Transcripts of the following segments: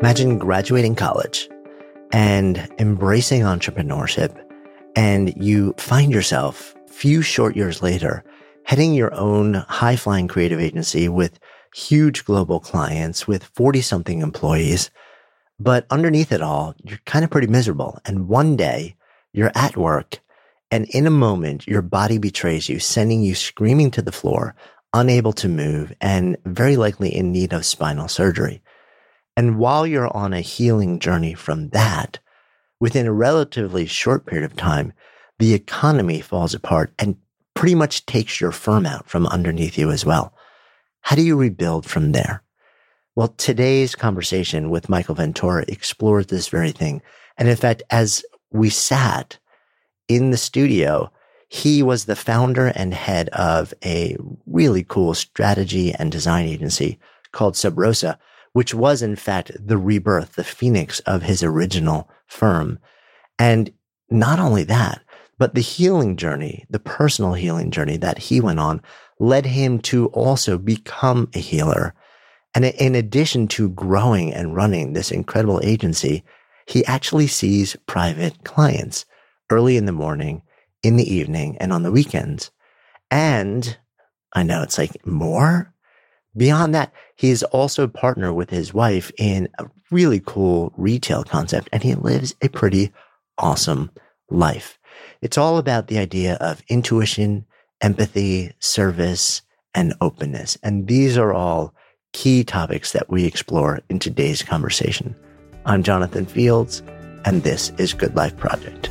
Imagine graduating college and embracing entrepreneurship, and you find yourself few short years later heading your own high flying creative agency with huge global clients with 40 something employees. But underneath it all, you're kind of pretty miserable. And one day you're at work and in a moment, your body betrays you, sending you screaming to the floor, unable to move and very likely in need of spinal surgery. And while you're on a healing journey from that, within a relatively short period of time, the economy falls apart and pretty much takes your firm out from underneath you as well. How do you rebuild from there? Well, today's conversation with Michael Ventura explores this very thing. And in fact, as we sat in the studio, he was the founder and head of a really cool strategy and design agency called Sub Rosa, which was in fact the rebirth, the phoenix of his original firm. And not only that, but the healing journey, the personal healing journey that he went on led him to also become a healer. And in addition to growing and running this incredible agency, he actually sees private clients early in the morning, in the evening, and on the weekends. And I know it's like more, Beyond that, he is also a partner with his wife in a really cool retail concept and he lives a pretty awesome life. It's all about the idea of intuition, empathy, service, and openness. And these are all key topics that we explore in today's conversation. I'm Jonathan Fields, and this is Good Life Project.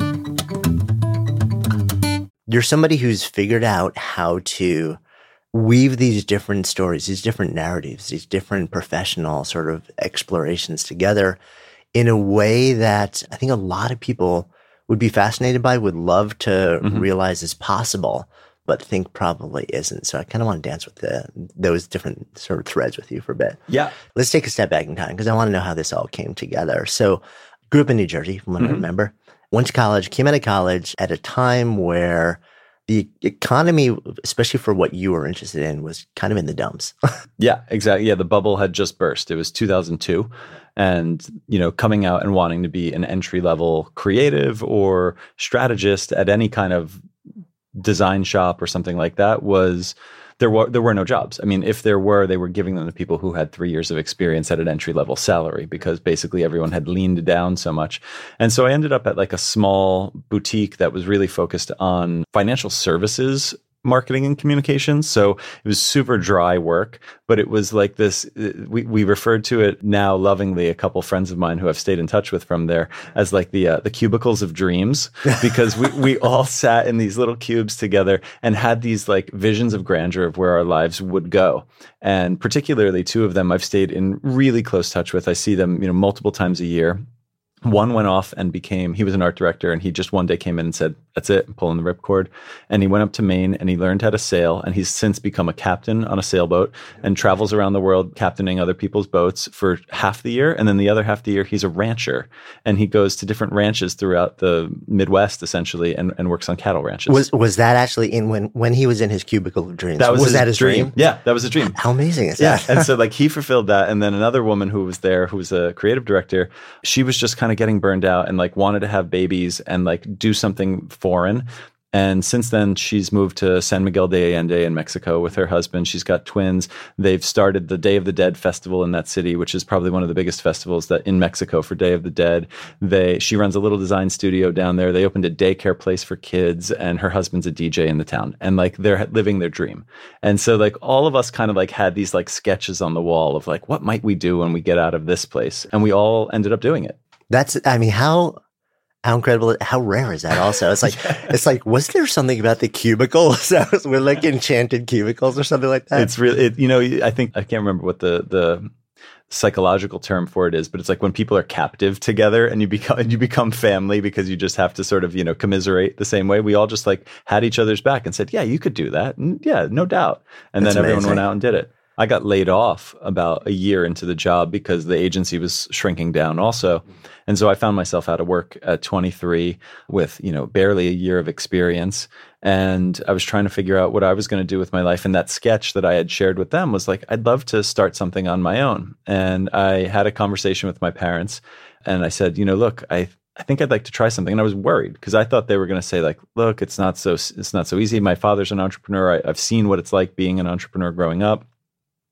You're somebody who's figured out how to weave these different stories, these different narratives, these different professional sort of explorations together in a way that I think a lot of people would be fascinated by, would love to mm-hmm. realize is possible, but think probably isn't. So I kind of want to dance with the, those different sort of threads with you for a bit. Yeah. Let's take a step back in time because I want to know how this all came together. So grew up in New Jersey from what mm-hmm. I remember went to college, came out of college at a time where the economy, especially for what you were interested in, was kind of in the dumps. yeah, exactly. Yeah, the bubble had just burst. It was 2002. And, you know, coming out and wanting to be an entry level creative or strategist at any kind of design shop or something like that was there were there were no jobs. I mean, if there were, they were giving them to people who had three years of experience at an entry level salary because basically everyone had leaned down so much. And so I ended up at like a small boutique that was really focused on financial services marketing and communications. So it was super dry work, but it was like this. We, we referred to it now lovingly. A couple friends of mine who I've stayed in touch with from there as like the uh, the cubicles of dreams, because we we all sat in these little cubes together and had these like visions of grandeur of where our lives would go. And particularly two of them I've stayed in really close touch with. I see them you know multiple times a year one went off and became he was an art director and he just one day came in and said that's it I'm pulling the ripcord. And he went up to maine and he learned how to sail and he's since become a captain on a sailboat and travels around the world captaining other people's boats for half the year. And then the other half the year he's a rancher and he goes to different ranches throughout the midwest essentially and, and works on cattle ranches. Was was that actually in when when he was in his cubicle of dreams? that was, his that his dream? yeah that was a dream. How amazing is yeah that? and so like he fulfilled that. And then another woman who was there who was a creative director she was just kind of getting burned out and like wanted to have babies and like do something foreign and since then, she's moved to San Miguel de Allende in Mexico with her husband. She's got twins. They've started the Day of the Dead festival in that city, which is probably one of the biggest festivals that in Mexico for Day of the Dead. They she runs a little design studio down there. They opened a daycare place for kids, and her husband's a DJ in the town. And like they're living their dream. And so like all of us kind of like had these like sketches on the wall of like what might we do when we get out of this place, and we all ended up doing it. That's I mean how how incredible how rare is that also it's like it's like was there something about the cubicles that was we're like enchanted cubicles or something like that It's really, it, you know, I think I can't remember what the the psychological term for it is, but it's like when people are captive together and you become and you become family because you just have to sort of you know commiserate the same way. We all just like had each other's back and said, "Yeah, you could do that." And yeah, no doubt. And That's then everyone went out and did it. I got laid off about a year into the job because the agency was shrinking down also. Mm-hmm. And so I found myself out of work at 23 with, you know, barely a year of experience. And I was trying to figure out what I was going to do with my life. And that sketch that I had shared with them was like, I'd love to start something on my own. And I had a conversation with my parents and I said, you know, look, I, I think I'd like to try something. And I was worried because I thought they were going to say like, look, it's not so, it's not so easy. My father's an entrepreneur. I, I've seen what it's like being an entrepreneur growing up.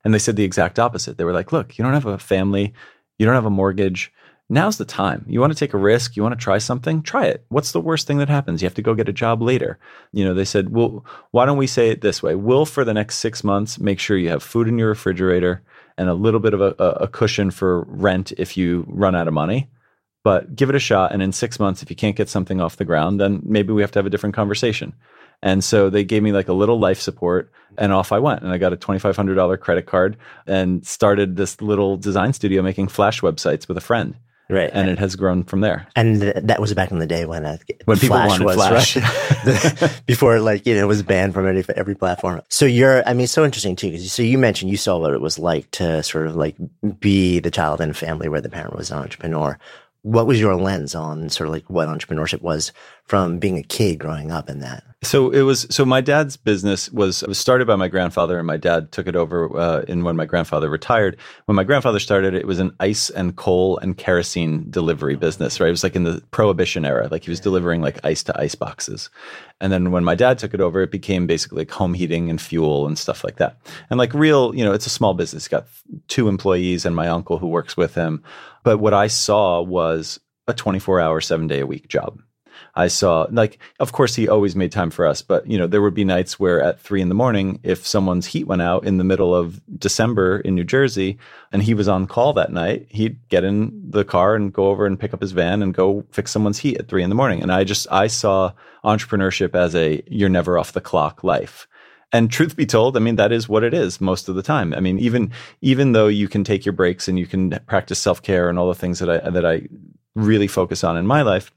And they said the exact opposite. They were like, look, you don't have a family, you don't have a mortgage. Now's the time. You want to take a risk, you want to try something, try it. What's the worst thing that happens? You have to go get a job later. You know, they said, well, why don't we say it this way? We'll, for the next six months, make sure you have food in your refrigerator and a little bit of a, a cushion for rent if you run out of money. But give it a shot. And in six months, if you can't get something off the ground, then maybe we have to have a different conversation. And so they gave me like a little life support and off I went. And I got a $2,500 credit card and started this little design studio making flash websites with a friend. right And it has grown from there. and th- that was back in the day when uh, When people Flash wanted was Flash. right? Before like you know it was banned from every every platform. So you're I mean it's so interesting too because so you mentioned you saw what it was like to sort of like be the child in a family where the parent was an entrepreneur. What was your lens on sort of like what entrepreneurship was from being a kid growing up in that? So it was. So my dad's business was was started by my grandfather, and my dad took it over uh, in when my grandfather retired. When my grandfather started, it was an ice and coal and kerosene delivery business. Right, it was like in the prohibition era. Like he was delivering like ice to ice boxes. And then when my dad took it over, it became basically like home heating and fuel and stuff like that. And like real, you know, it's a small business. He's got two employees and my uncle who works with him. But what I saw was a 24 hour, seven day a week job. I saw like of course he always made time for us, but you know, there would be nights where at three in the morning, if someone's heat went out in the middle of December in New Jersey and he was on call that night, he'd get in the car and go over and pick up his van and go fix someone's heat at three in the morning. And I just I saw entrepreneurship as a you're never off the clock life. And truth be told, I mean that is what it is most of the time. I mean, even even though you can take your breaks and you can practice self care and all the things that I that I really focus on in my life,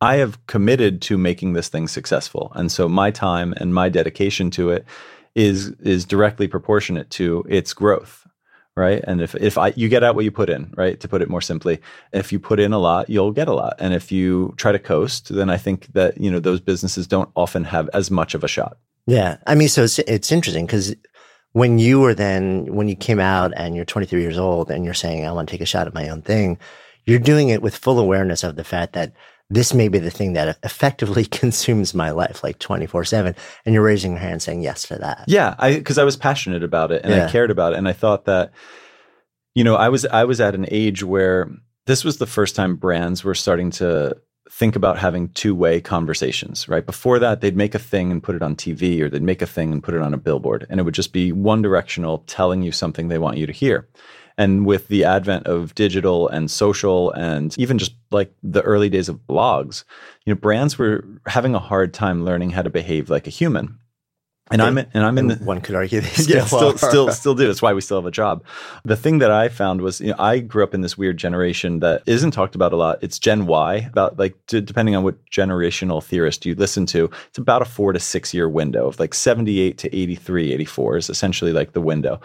I have committed to making this thing successful. And so my time and my dedication to it is is directly proportionate to its growth. Right. And if, if I you get out what you put in, right? To put it more simply, if you put in a lot, you'll get a lot. And if you try to coast, then I think that, you know, those businesses don't often have as much of a shot. Yeah. I mean, so it's, it's interesting because when you were then, when you came out and you're 23 years old and you're saying, I want to take a shot at my own thing, you're doing it with full awareness of the fact that this may be the thing that effectively consumes my life like 24 7 and you're raising your hand saying yes to that. Yeah i because i was passionate about it and yeah. i cared about it. And i thought that you know i was i was at an age where this was the first time brands were starting to think about having two-way conversations right? Before that they'd make a thing and put it on tv or they'd make a thing and put it on a billboard. And it would just be one directional telling you something they want you to hear and with the advent of digital and social and even just like the early days of blogs, you know, brands were having a hard time learning how to behave like a human. And I'm in, and I'm in. The, one could argue they still yeah, still, still, still do. That's why we still have a job. The thing that I found was, you know, I grew up in this weird generation that isn't talked about a lot. It's Gen Y. About like d- depending on what generational theorist you listen to, it's about a four to six year window of like 78 to 83, 84 is essentially like the window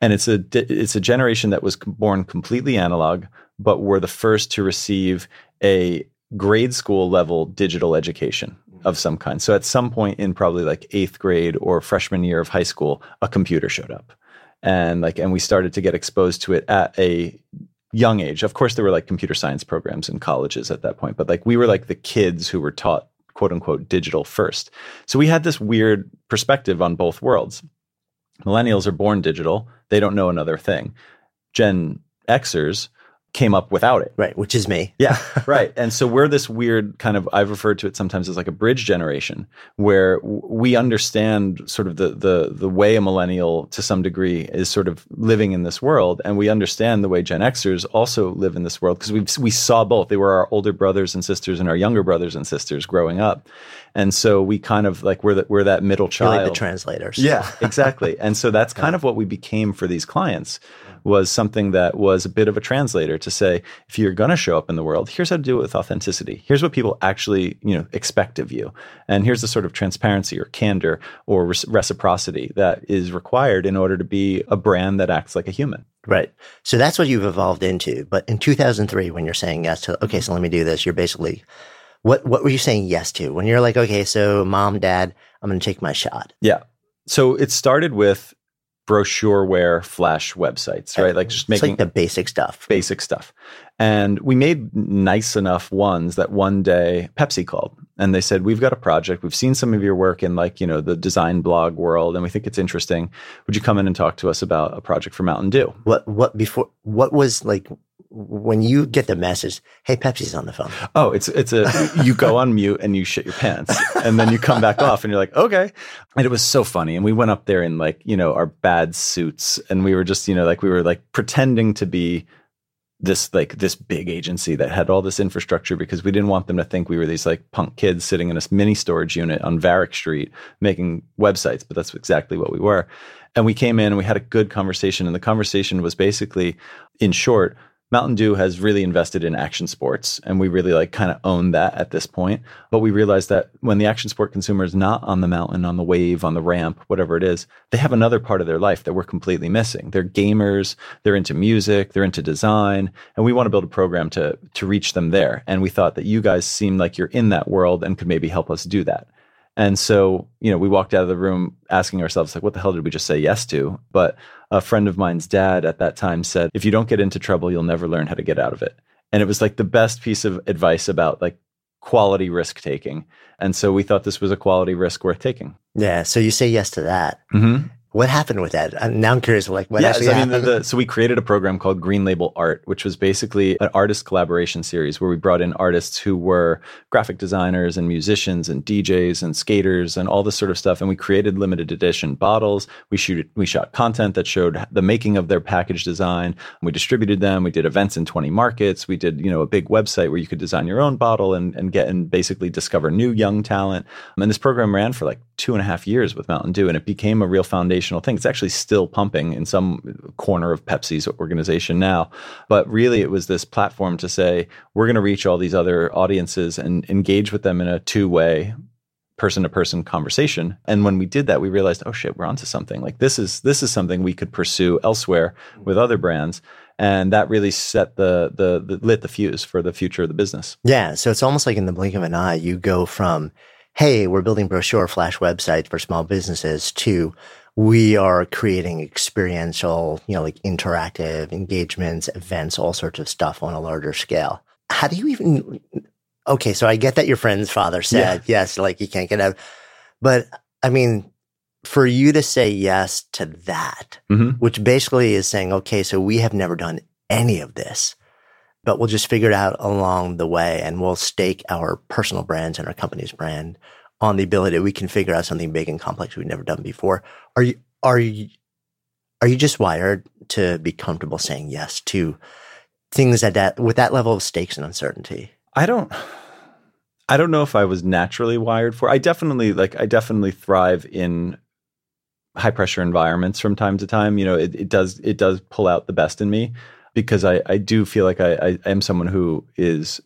and it's a it's a generation that was born completely analog, but were the first to receive a grade school level digital education of some kind. So at some point in probably like eighth grade or freshman year of high school, a computer showed up, and like and we started to get exposed to it at a young age. Of course, there were like computer science programs in colleges at that point, but like we were like the kids who were taught quote unquote digital first. So we had this weird perspective on both worlds. Millennials are born digital they don't know another thing. Gen Xers came up without it. Right, which is me. Yeah, right. And so we're this weird kind of I've referred to it sometimes as like a bridge generation where we understand sort of the the the way a millennial to some degree is sort of living in this world and we understand the way Gen Xers also live in this world because we we saw both. They were our older brothers and sisters and our younger brothers and sisters growing up. And so we kind of like we're the, we're that middle child. Like the translators. Yeah, exactly. and so that's kind of what we became for these clients was something that was a bit of a translator to say if you're going to show up in the world, here's how to do it with authenticity. Here's what people actually, you know, expect of you. And here's the sort of transparency or candor or re- reciprocity that is required in order to be a brand that acts like a human. Right. So that's what you've evolved into. But in 2003 when you're saying yes to okay, so let me do this, you're basically what what were you saying yes to when you're like, okay, so mom, dad, I'm going to take my shot? Yeah. So it started with brochureware flash websites, right? Like just making like the basic stuff. Basic stuff. And we made nice enough ones that one day Pepsi called and they said, We've got a project. We've seen some of your work in like, you know, the design blog world and we think it's interesting. Would you come in and talk to us about a project for Mountain Dew? What what before what was like when you get the message, "Hey, Pepsi's on the phone." Oh, it's it's a you go on mute and you shit your pants, and then you come back off, and you're like, "Okay." And it was so funny, and we went up there in like you know our bad suits, and we were just you know like we were like pretending to be this like this big agency that had all this infrastructure because we didn't want them to think we were these like punk kids sitting in a mini storage unit on Varick Street making websites, but that's exactly what we were. And we came in and we had a good conversation, and the conversation was basically, in short Mountain Dew has really invested in action sports, and we really like kind of own that at this point. But we realized that when the action sport consumer is not on the mountain, on the wave, on the ramp, whatever it is, they have another part of their life that we're completely missing. They're gamers, they're into music, they're into design, and we want to build a program to to reach them there. And we thought that you guys seemed like you're in that world and could maybe help us do that. And so, you know, we walked out of the room asking ourselves, like, what the hell did we just say yes to? But a friend of mine's dad at that time said, if you don't get into trouble, you'll never learn how to get out of it. And it was like the best piece of advice about like quality risk taking. And so we thought this was a quality risk worth taking. Yeah. So you say yes to that. Mm-hmm. What happened with that? Now I'm curious, like what yeah, so, happened? I mean, the, the, so we created a program called Green Label Art, which was basically an artist collaboration series where we brought in artists who were graphic designers and musicians and DJs and skaters and all this sort of stuff. And we created limited edition bottles. We shoot we shot content that showed the making of their package design. We distributed them. We did events in 20 markets. We did you know a big website where you could design your own bottle and and get and basically discover new young talent. And this program ran for like two and a half years with Mountain Dew, and it became a real foundational thing. It's actually still pumping in some corner of Pepsi's organization now. But really, it was this platform to say, we're going to reach all these other audiences and engage with them in a two way person to person conversation. And when we did that, we realized, oh shit, we're onto something. Like this is this is something we could pursue elsewhere with other brands. And that really set the, the, the lit the fuse for the future of the business. Yeah. So it's almost like in the blink of an eye, you go from hey, we're building brochure flash websites for small businesses to we are creating experiential, you know, like interactive engagements, events, all sorts of stuff on a larger scale. How do you even okay, so I get that your friend's father said yes, like you can't get out, but I mean, for you to say yes to that, Mhm. which basically is saying, okay, so we have never done any of this, but we'll just figure it out along the way and we'll stake our personal brands and our company's brand on the ability that we can figure out something big and complex we've never done before. Are you, are you, are you just wired to be comfortable saying yes to things that, that with that level of stakes and uncertainty? I don't I don't know if I was naturally wired for. I definitely like I definitely thrive in high pressure environments from time to time. You know, it, it does it does pull out the best in me because I, I do feel like I, I am someone who is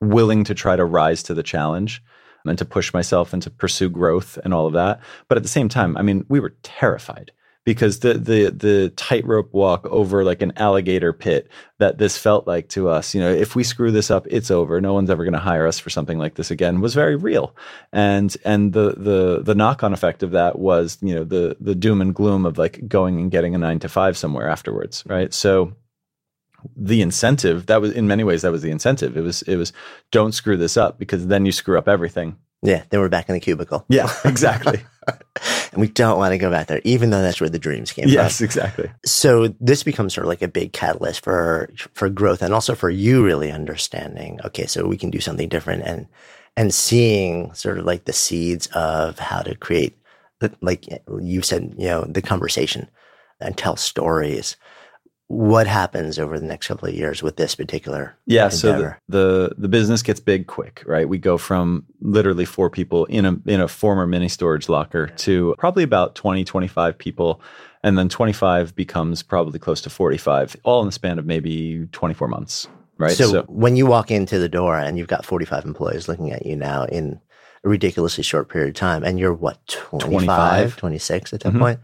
willing to try to rise to the challenge and to push myself and to pursue growth and all of that. But at the same time, I mean, we were terrified because the the the tightrope walk over like an alligator pit that this felt like to us, you know, if we screw this up, it's over. No one's ever going to hire us for something like this again. Was very real, and and the the the knock on effect of that was, you know, the the doom and gloom of like going and getting a nine to five somewhere afterwards, right? So the incentive that was in many ways that was the incentive. It was it was don't screw this up because then you screw up everything. Yeah, then we're back in the cubicle. Yeah, exactly. and we don't want to go back there, even though that's where the dreams came yes, from. exactly. So this becomes sort of like a big catalyst for for growth, and also for you really understanding. Okay, so we can do something different, and and seeing sort of like the seeds of how to create, like you said, you know, the conversation and tell stories. What happens over the next couple of years with this particular Yeah, so the, the the business gets big quick, right? We go from literally four people in a in a former mini storage locker to probably about 20 25 people and then 25 becomes probably close to 45 all in the span of maybe 24 months, right? So, when you walk into the door and you've got 45 employees looking at you now in a ridiculously short period of time, and you're what, 25, 25? 26 at that Mhm. point?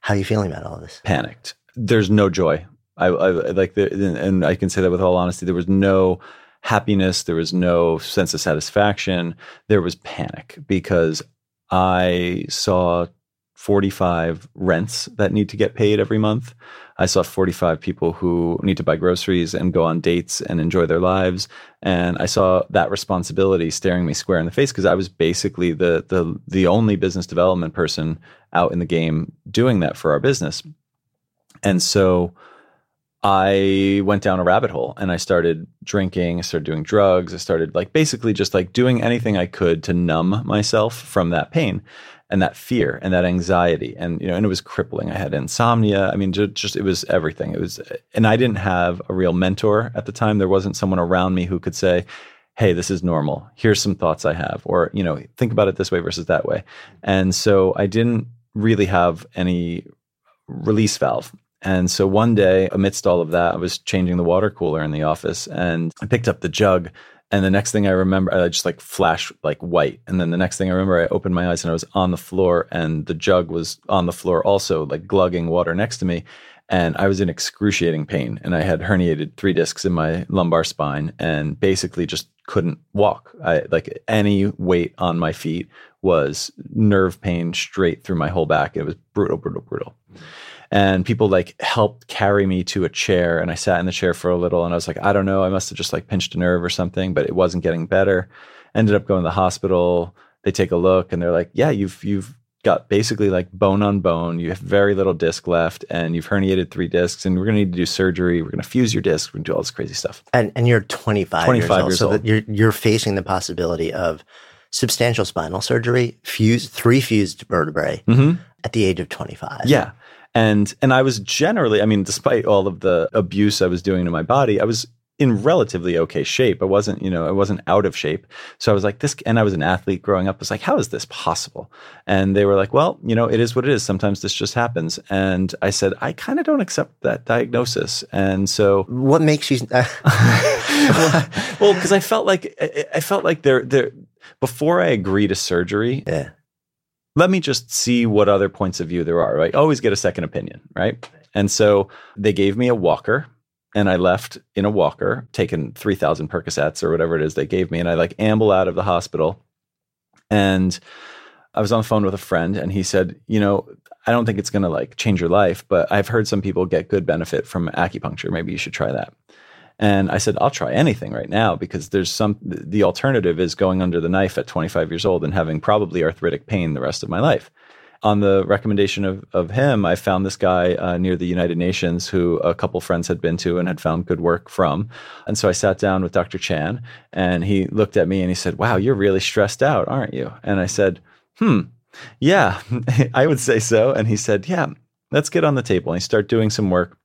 How are you feeling about all this? panicked. There's no joy. I, I like the, and I can say that with all honesty. There was no happiness. There was no sense of satisfaction. There was panic because I saw 45 rents that need to get paid every month. I saw 45 people who need to buy groceries and go on dates and enjoy their lives. And I saw that responsibility staring me square in the face because I was basically the, the, the only business development person out in the game doing that for our business. And so I went down a rabbit hole and I started drinking, I started doing drugs, I started like basically just like doing anything I could to numb myself from that pain and that fear and that anxiety. And, you know, and it was crippling. I had insomnia. I mean, just, just it was everything. It was, and I didn't have a real mentor at the time. There wasn't someone around me who could say, hey, this is normal. Here's some thoughts I have, or, you know, think about it this way versus that way. And so I didn't really have any release valve. And so one day, amidst all of that, I was changing the water cooler in the office and I picked up the jug. And the next thing I remember, I just like flashed like white. And then the next thing I remember, I opened my eyes and I was on the floor and the jug was on the floor also, like glugging water next to me. And I was in excruciating pain and I had herniated three discs in my lumbar spine and basically just couldn't walk. I like any weight on my feet was nerve pain straight through my whole back. It was brutal, brutal, brutal mm. And people like helped carry me to a chair and i sat in the chair for a little and i was like i don't know i must have just like pinched a nerve or something but it wasn't getting better ended up going to the hospital they take a look and they're like yeah you've you've got basically like bone on bone you have very little disc left and you've herniated three discs and we're going to need to do surgery we're going to fuse your disc we're going to do all this crazy stuff And, and you're 25, 25 years old, years so old. you're, you're facing the possibility of substantial spinal surgery, fused, three fused vertebrae mm-hmm. at the age of 25. Yeah. And and I was generally, I mean, despite all of the abuse I was doing to my body, I was in relatively okay shape. I wasn't, you know, I wasn't out of shape. So I was like, this, and I was an athlete growing up. I was like, how is this possible? And they were like, well, you know, it is what it is. Sometimes this just happens. And I said, I kind of don't accept that diagnosis. And so, What makes you? Uh, well, because I felt like I, I felt like there, there, before I agree to surgery, yeah. Let me just see what other points of view there are, I Always get a second opinion, right? And so they gave me a walker and I left in a walker, taking 3,000 Percocets or whatever it is they gave me. And I like amble out of the hospital. And I was on the phone with a friend and he said, you know, I don't think it's going to like change your life, but I've heard some people get good benefit from acupuncture. Maybe you should try that. And I said, I'll try anything right now because there's some, the alternative is going under the knife at 25 years old and having probably arthritic pain the rest of my life. On the recommendation of, of him, I found this guy uh, near the United Nations who a couple friends had been to and had found good work from. And so I sat down with Dr. Chan and he looked at me and he said, Wow, you're really stressed out, aren't you? And I said, Hmm, yeah, I would say so. And he said, Yeah, let's get on the table. And he started doing some work.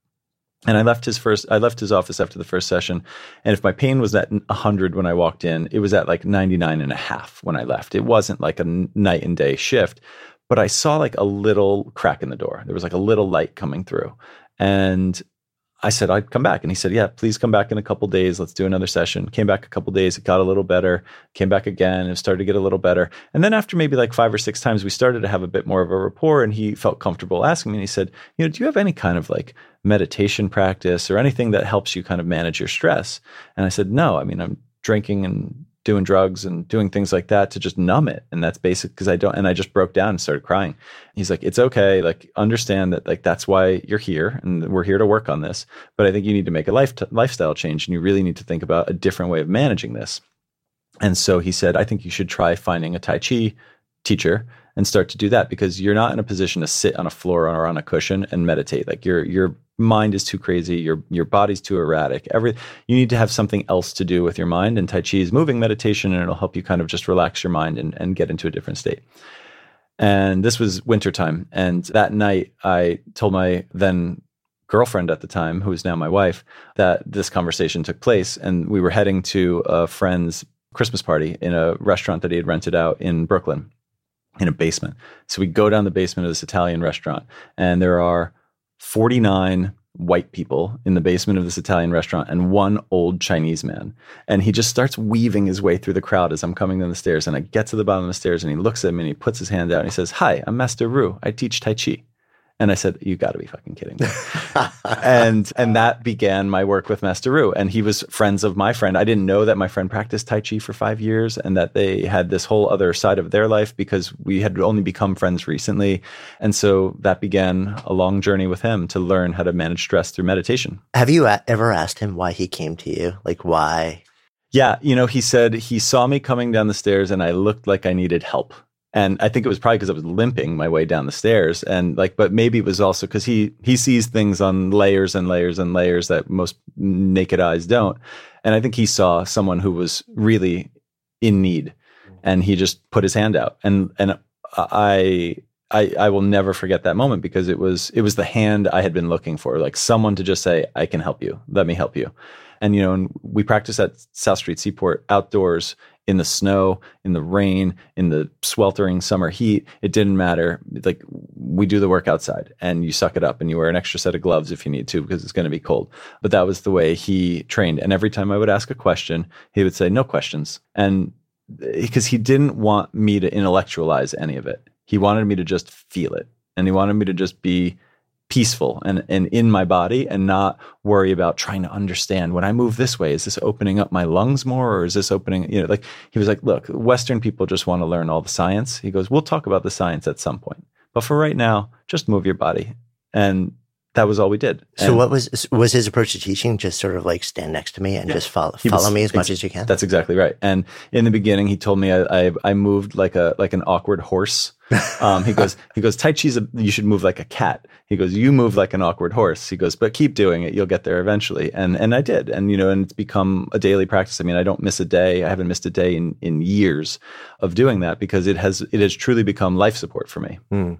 And I left his first, I left his office after the first session. And if my pain was at 100 when I walked in, it was at like 99 and a half when I left. It wasn't like a night and day shift, but I saw like a little crack in the door. There was like a little light coming through. And I said I'd come back, and he said, "Yeah, please come back in a couple days. Let's do another session." Came back a couple days. It got a little better. Came back again. It started to get a little better. And then after maybe like five or six times, we started to have a bit more of a rapport, and he felt comfortable asking me. And he said, "You know, do you have any kind of like meditation practice or anything that helps you kind of manage your stress?" And I said, "No. I mean, I'm drinking and doing drugs and doing things like that to just numb it. And that's basic because I don't, and I just broke down and started crying. He's like, it's okay. Like, understand that, like, that's why you're here and we're here to work on this. But I think you need to make a life t- lifestyle change and you really need to think about a different way of managing this. And so he said, I think you should try finding a Tai Chi teacher and start to do that because you're not in a position to sit on a floor or on a cushion and meditate. Like you're you're mind is too crazy, your your body's too erratic. Every you need to have something else to do with your mind. And Tai Chi is moving meditation, and it'll help you kind of just relax your mind and, and get into a different state. And this was wintertime. And that night I told my then girlfriend at the time, who is now my wife, that this conversation took place. And we were heading to a friend's Christmas party in a restaurant that he had rented out in Brooklyn in a basement. So we go down the basement of this Italian restaurant, and there are 49 white people in the basement of this Italian restaurant and one old Chinese man. And he just starts weaving his way through the crowd as I'm coming down the stairs. And I get to the bottom of the stairs and he looks at me and he puts his hand out and he says, Hi, I'm Master Ru. I teach Tai Chi. And I said, "You got to be fucking kidding me!" and and that began my work with Master Ru. And he was friends of my friend. I didn't know that my friend practiced Tai Chi for five years, and that they had this whole other side of their life because we had only become friends recently. And so that began a long journey with him to learn how to manage stress through meditation. Have you ever asked him why he came to you? Like why? Yeah, you know, he said he saw me coming down the stairs, and I looked like I needed help and I think it was probably because I was limping my way down the stairs, and like, but maybe it was also because he he sees things on layers and layers and layers that most naked eyes don't, and I think he saw someone who was really in need, and he just put his hand out, and and I I, I will never forget that moment because it was it was the hand I had been looking for, like someone to just say, "I can help you. Let me help you." And you know, and we practice at South Street Seaport outdoors in the snow, in the rain, in the sweltering summer heat. It didn't matter. Like we do the work outside and you suck it up and you wear an extra set of gloves if you need to because it's going to be cold. But that was the way he trained. And every time I would ask a question, he would say, no questions. And eh, because he didn't want me to intellectualize any of it, he wanted me to just feel it. And he wanted me to just be peaceful and, and in my body and not worry about trying to understand when I move this way, is this opening up my lungs more or is this opening, you know, like he was like, look, Western people just want to learn all the science. He goes, we'll talk about the science at some point. But for right now, just move your body. And that was all we did. So what was was his approach to teaching? Just sort of like stand next to me and yeah. just follow follow was, me as much as you can. That's exactly right. And in the beginning, he told me I, I, I moved like a like an awkward horse. Um, he goes he goes Tai Chi's a, you should move like a cat. He goes you move like an awkward horse. He goes but keep doing it. You'll get there eventually. And and I did. And you know and it's become a daily practice. I mean I don't miss a day. I haven't missed a day in in years of doing that because it has it has truly become life support for me. Mm.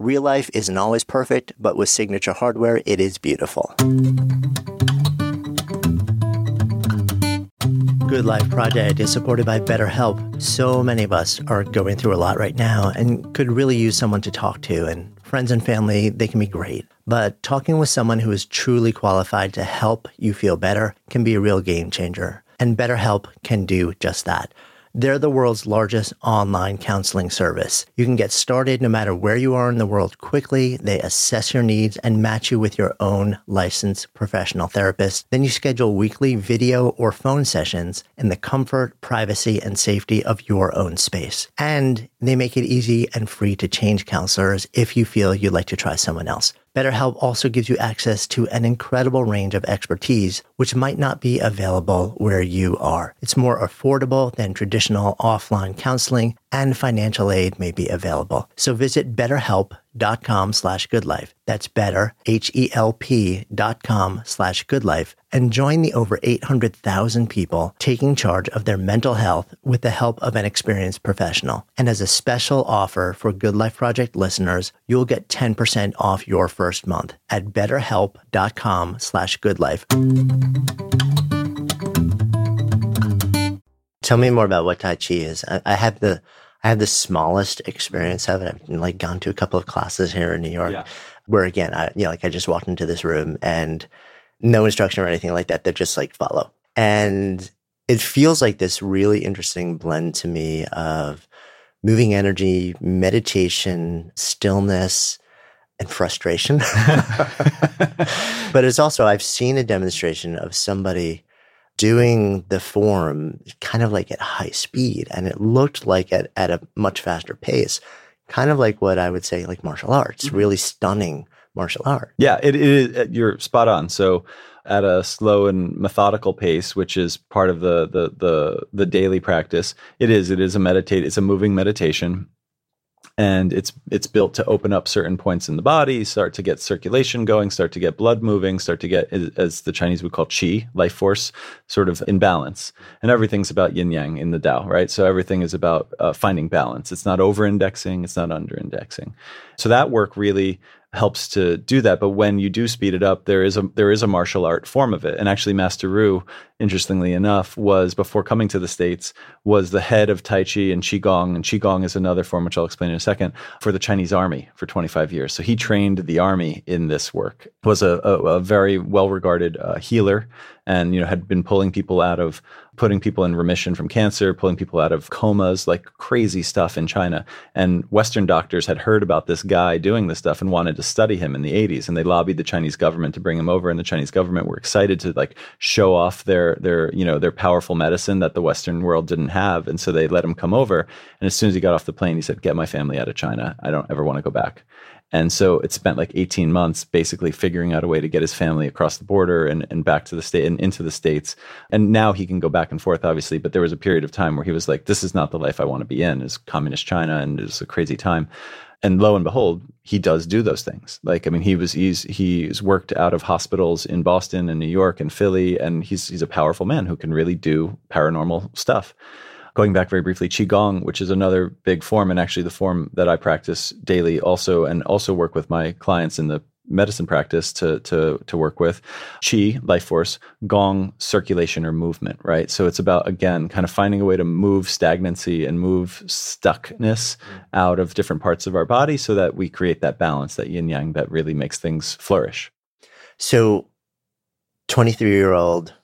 Real life isn't always perfect, but with Signature Hardware, it is beautiful. Good Life Project is supported by BetterHelp. So many of us are going through a lot right now and could really use someone to talk to. And friends and family, they can be great. But talking with someone who is truly qualified to help you feel better can be a real game changer. And BetterHelp can do just that. They're the world's largest online counseling service. You can get started no matter where you are in the world quickly. They assess your needs and match you with your own licensed professional therapist. Then you schedule weekly video or phone sessions in the comfort, privacy, and safety of your own space. And they make it easy and free to change counselors if you feel you'd like to try someone else. BetterHelp also gives you access to an incredible range of expertise, which might not be available where you are. It's more affordable than traditional offline counseling and financial aid may be available. So visit betterhelp.com slash goodlife. That's better, H-E-L-P dot com slash goodlife and join the over 800,000 people taking charge of their mental health with the help of an experienced professional. And as a special offer for Good Life Project listeners, you'll get 10% off your first month at betterhelp.com slash goodlife. Tell me more about what Tai Chi is. I, I have the I have the smallest experience of it. I've like gone to a couple of classes here in New York, yeah. where again, I you know, like I just walked into this room and no instruction or anything like that. They're just like follow, and it feels like this really interesting blend to me of moving energy, meditation, stillness, and frustration. but it's also I've seen a demonstration of somebody doing the form kind of like at high speed and it looked like at, at a much faster pace kind of like what i would say like martial arts mm-hmm. really stunning martial art. Yeah it is uh, you're spot on. So at a slow and methodical pace which is part of the the the, the daily practice it is it is a meditate it's a moving meditation and it's it's built to open up certain points in the body, start to get circulation going, start to get blood moving, start to get as the Chinese would call qi, life force, sort of in balance. And everything's about yin yang in the Tao, right? So everything is about uh, finding balance. It's not over indexing, it's not under indexing. So that work really helps to do that. But when you do speed it up, there is a there is a martial art form of it. And actually, Master Ru, interestingly enough, was before coming to the states was the head of Tai Chi and Qigong, and Qigong is another form which I'll explain in a second for the Chinese army for 25 years. So he trained the army in this work. Was a, a, a very well regarded uh, healer, and you know had been pulling people out of putting people in remission from cancer, pulling people out of comas, like crazy stuff in China. And Western doctors had heard about this guy doing this stuff and wanted to study him in the 80s. And they lobbied the Chinese government to bring him over. And the Chinese government were excited to like show off their their, you know, their powerful medicine that the Western world didn't have. And so they let him come over. And as soon as he got off the plane, he said, Get my family out of China. I don't ever want to go back. And so it spent like 18 months basically figuring out a way to get his family across the border and, and back to the state and into the States. And now he can go back and forth, obviously. But there was a period of time where he was like, this is not the life I want to be in, is communist China and it's a crazy time. And lo and behold, he does do those things. Like, I mean, he was he's he's worked out of hospitals in Boston and New York and Philly, and he's he's a powerful man who can really do paranormal stuff going back very briefly, Qigong, which is another big form, and actually the form that I practice daily also, and also work with my clients in the medicine practice to to to work with qi life force gong circulation or movement right? So it's about again kind of finding a way to move stagnancy and move stuckness mm. out of different parts of our body so that we create that balance that yin yang that really makes things flourish. So 23 year old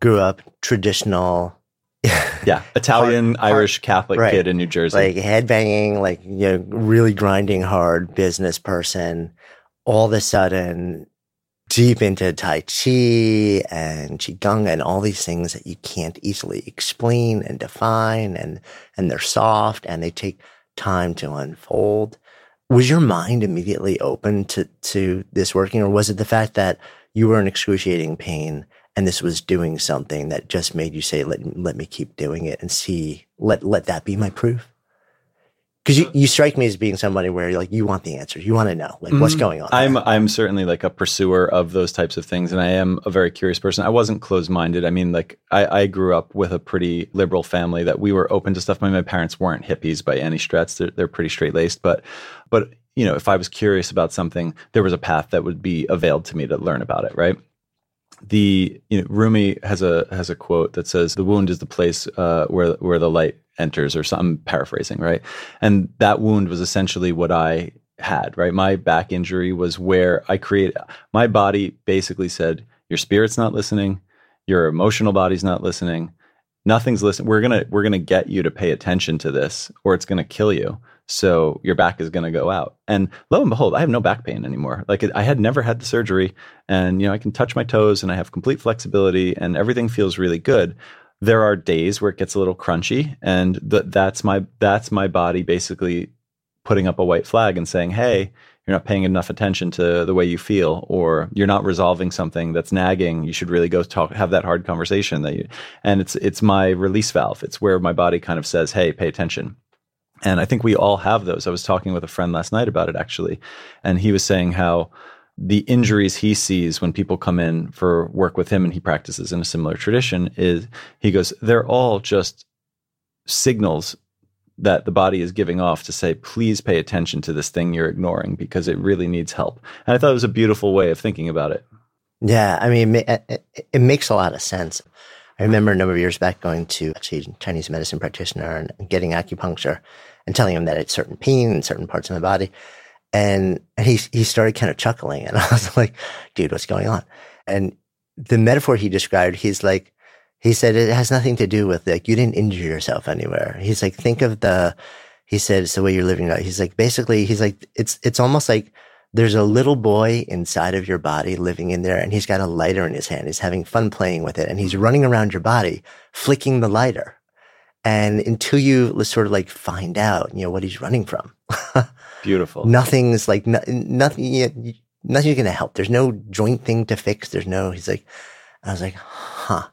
grew up traditional yeah, Italian, hard, Irish, Catholic right. kid in New Jersey. Like headbanging, like you know, really grinding hard business person. All of a sudden, deep into Tai Chi and Qigong and all these things that you can't easily explain and define, and and they're soft and they take time to unfold. was your mind immediately open to to this working, or was it the fact that you were in excruciating pain and this was doing something that just made you say, "Let let me keep doing it and see let let that be my proof"? because you, you strike me as being somebody where like you want the answers. You want to know like what's mm-hmm. going on i'm i'm certainly like a pursuer of those types of things and i am a very curious person. I wasn't closed-minded. I mean like i, I grew up with a pretty liberal family that we were open to stuff. My, my parents weren't hippies by any stretch. They're, they're pretty straight-laced but but you know if i was curious about something there was a path that would be availed to me to learn about it right the you know Rumi has a has a quote that says the wound is the place uh, where where the light enters or some paraphrasing, right? And that wound was essentially what I had, right? My back injury was where I create my body basically said, Your spirit's not listening, your emotional body's not listening, nothing's listening. We're gonna we're gonna get you to pay attention to this, or it's gonna kill you. So your back is gonna go out. And lo and behold, I have no back pain anymore. Like I had never had the surgery, and you know I can touch my toes and I have complete flexibility, and everything feels really good there are days where it gets a little crunchy and th- that's my that's my body basically putting up a white flag and saying hey you're not paying enough attention to the way you feel or you're not resolving something that's nagging you should really go talk have that hard conversation that you and it's it's my release valve it's where my body kind of says hey pay attention and i think we all have those. I was talking with a friend last night about it actually and he was saying how the injuries he sees when people come in for work with him and he practices in a similar tradition is he goes they're all just signals that the body is giving off to say please pay attention to this thing you're ignoring because it really needs help and i thought it was a beautiful way of thinking about it. Yeah i mean it, makes a lot of sense. I remember a number of years back going to a chinese medicine practitioner and getting acupuncture and telling him that it's certain pain in certain parts of my body and, and he, he started kind of chuckling. And I was like, dude, what's going on? And the metaphor he described, he's like, he said it has nothing to do with like, you didn't injure yourself anywhere. He's like, think of the, he said, it's the way you're living out. He's like, basically, he's like, it's, it's almost like there's a little boy inside of your body living in there and he's got a lighter in his hand. He's having fun playing with it and he's running around your body, flicking the lighter. And until you sort of like find out, you know, what he's running from. Beautiful. Nothing's like no, nothing. Nothing's going to help. There's no joint thing to fix. There's no. He's like, I was like, huh,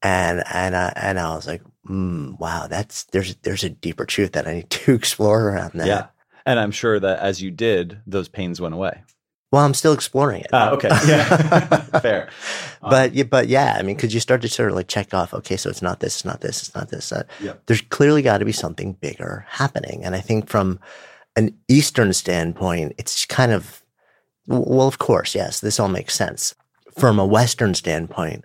and and uh, and I was like, mm, wow, that's there's there's a deeper truth that I need to explore around that. Yeah, and I'm sure that as you did, those pains went away. Well, I'm still exploring it. Ah, okay. Yeah. Fair. but yeah, but yeah, I mean, because you start to sort of like check off, okay, so it's not this, it's not this, it's not this. Uh, yep. There's clearly got to be something bigger happening. And I think from an Eastern standpoint, it's kind of, well, of course, yes, this all makes sense. From a Western standpoint,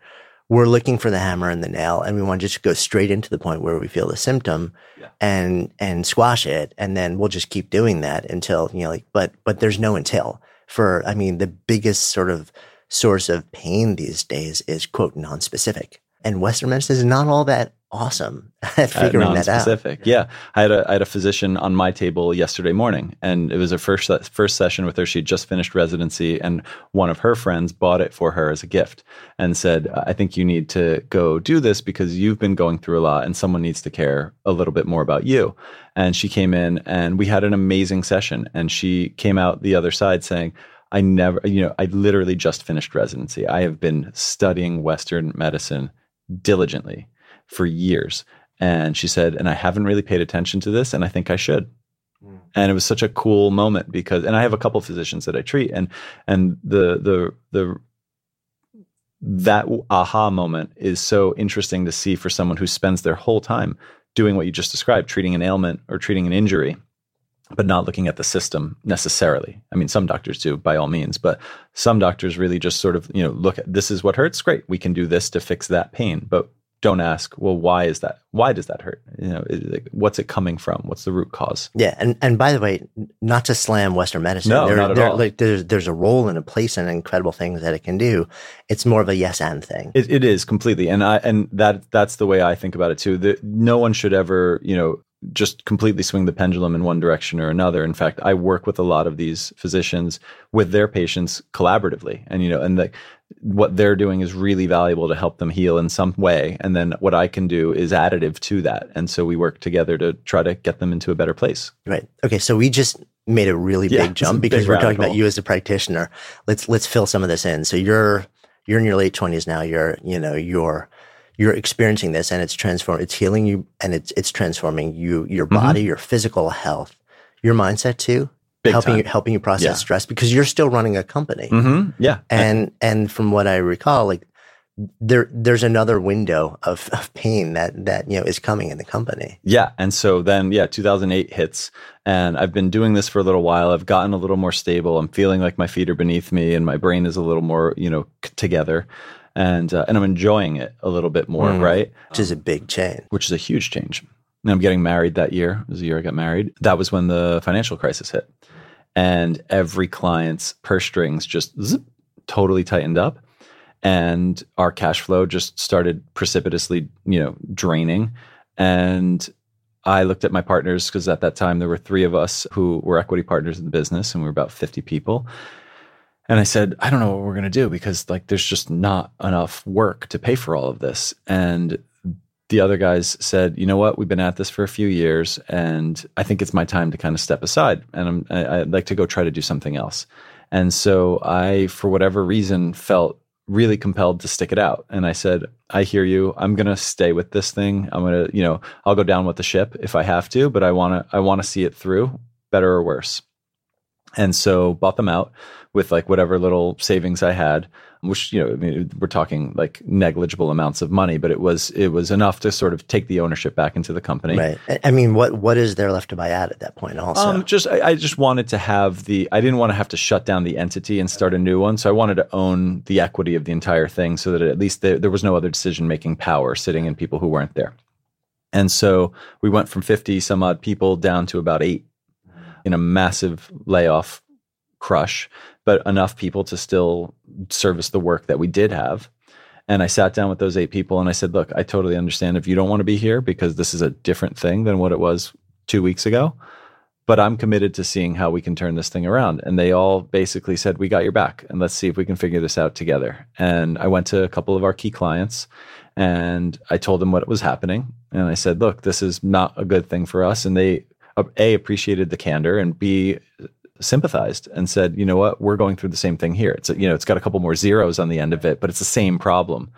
we're looking for the hammer and the nail and we want to just go straight into the point where we feel the symptom yeah. and and squash it and then we'll just keep doing that until you know like but but there's no until for i mean the biggest sort of source of pain these days is quote non-specific and western medicine is not all that awesome at uh, figuring that out. Yeah, I had a I had a physician on my table yesterday morning, and it was her first first session with her. She just finished residency, and one of her friends bought it for her as a gift, and said, "I think you need to go do this because you've been going through a lot, and someone needs to care a little bit more about you." And she came in, and we had an amazing session, and she came out the other side saying. I never, you know, I literally just finished residency. I have been studying Western medicine diligently for years. And she said, and I haven't really paid attention to this, and I think I should. Mm. And it was such a cool moment because, and I have a couple of physicians that I treat, and and the the the that aha moment is so interesting to see for someone who spends their whole time doing what you just described, treating an ailment or treating an injury, but not looking at the system necessarily. I mean, some doctors do by all means, but some doctors really just sort of, you know, look at this is what hurts. Great. We can do this to fix that pain. But don't ask, well, why is that? Why does that hurt? You know, what's it coming from? What's the root cause? Yeah, and and by the way, not to slam Western medicine. No, there, not at there, all. Like, there's there's a role and a place and incredible things that it can do. It's more of a yes and thing. It, it is completely, and I and that that's the way I think about it too. That no one should ever, you know, just completely swing the pendulum in one direction or another. In fact, I work with a lot of these physicians with their patients collaboratively, and you know, and the, what they're doing is really valuable to help them heal in some way. And then what I can do is additive to that. And so we work together to try to get them into a better place. Right. Okay. So we just made a really Yeah, big jump because big we're talking about you as a practitioner. Let's let's fill some of this in. So you're you're in your late twenties now. You're you know you're you're experiencing this and it's transform it's healing you and it's it's transforming you your Mm-hmm. body your physical health your mindset too Big helping time. you helping you process Yeah. stress because you're still running a company Mm-hmm. Yeah. and and from what I recall like there there's another window of, of pain that that you know is coming in the company Yeah. And so then, yeah, 2008 hits, and I've been doing this for a little while. I've gotten a little more stable. I'm feeling like my feet are beneath me, and my brain is a little more, you know, together, and uh, and I'm enjoying it a little bit more, Mm. right? which is a big change Which is a huge change. And I'm getting married that year. It was the year I got married. That was when the financial crisis hit, and every client's purse strings just zip, totally tightened up and our cash flow just started precipitously, you know, draining. And I looked at my partners because at that time there were three of us who were equity partners in the business, and we were about 50 people. And I said, I don't know what we're going to do because like there's just not enough work to pay for all of this. And the other guys said, you know what, we've been at this for a few years, and I think it's my time to kind of step aside, and I, I'd like to go try to do something else. And so I, for whatever reason, felt really compelled to stick it out. And I said, I hear you. I'm going to stay with this thing. I'm going to, you know, I'll go down with the ship if I have to, but I want to, I want to see it through, better or worse. And so bought them out with like whatever little savings I had, which, you know, I mean, we're talking like negligible amounts of money, but it was, it was enough to sort of take the ownership back into the company. right I- mean what what is there left to buy out at that point also Um, just I, I just wanted to have the I didn't want to have to shut down the entity and start a new one, so I wanted to own the equity of the entire thing, so that at least there, there was no other decision making power sitting in people who weren't there. And so we went from fifty some odd people down to about eight in a massive layoff crush, but enough people to still service the work that we did have. And I sat down with those eight people and I said, Look, I totally understand if you don't want to be here because this is a different thing than what it was two weeks ago. But I'm committed to seeing how we can turn this thing around. And they all basically said, We got your back and let's see if we can figure this out together. And I went to a couple of our key clients and I told them what was happening. And I said, Look, this is not a good thing for us. And they, A, appreciated the candor and B, sympathized and said, you know what, we're going through the same thing here. It's you know, it's got a couple more zeros on the end of it, but it's the same problem.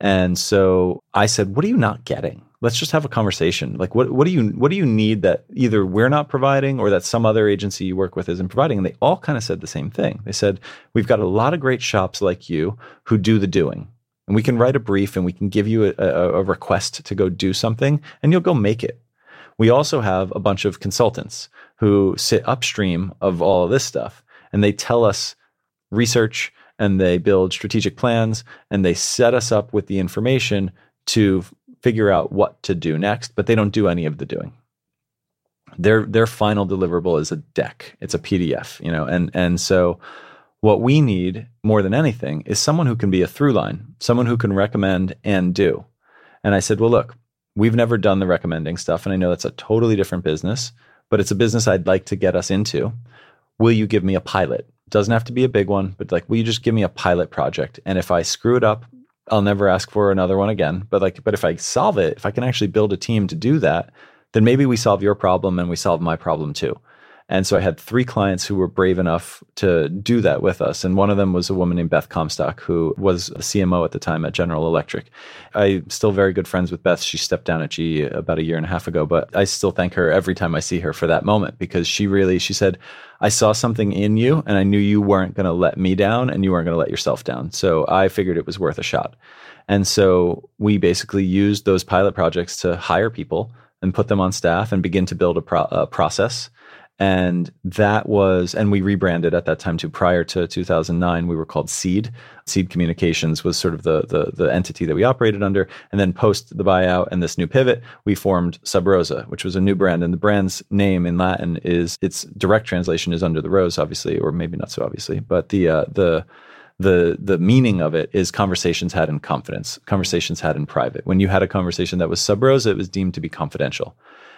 And so I said, what are you not getting? Let's just have a conversation. Like what what do you what do you need that either we're not providing or that some other agency you work with isn't providing? And they all kind of said the same thing. They said, we've got a lot of great shops like you who do the doing. And we can write a brief and we can give you a, a, a request to go do something and you'll go make it. We also have a bunch of consultants who sit upstream of all of this stuff and they tell us research and they build strategic plans and they set us up with the information to figure out what to do next, but they don't do any of the doing. Their their final deliverable is a deck. It's a PDF, you know, and and so what we need more than anything is someone who can be a through line, someone who can recommend and do. And I said, well, look, we've never done the recommending stuff, and I know that's a totally different business, but it's a business I'd like to get us into. Will you give me a pilot? Doesn't have to be a big one, but like, will you just give me a pilot project? And if I screw it up, I'll never ask for another one again. But like, but if I solve it, if I can actually build a team to do that, then maybe we solve your problem and we solve my problem too. And so I had three clients who were brave enough to do that with us. And one of them was a woman named Beth Comstock, who was a CMO at the time at General Electric. I'm still very good friends with Beth. She stepped down at GE about a year and a half ago, but I still thank her every time I see her for that moment because she really, she said, I saw something in you and I knew you weren't going to let me down and you weren't going to let yourself down. So I figured it was worth a shot. And so we basically used those pilot projects to hire people and put them on staff and begin to build a, pro- a process and that was and we rebranded at that time to prior to 2009 we were called seed. Seed communications was sort of the, the the entity that we operated under. And then post the buyout and this new pivot we formed sub rosa which was a new brand. And the brand's name in latin is its direct translation is under the rose obviously or maybe not so obviously but the uh, the the the meaning of it is conversations had in confidence conversations had in private. When you had a conversation that was sub rosa it was deemed to be confidential.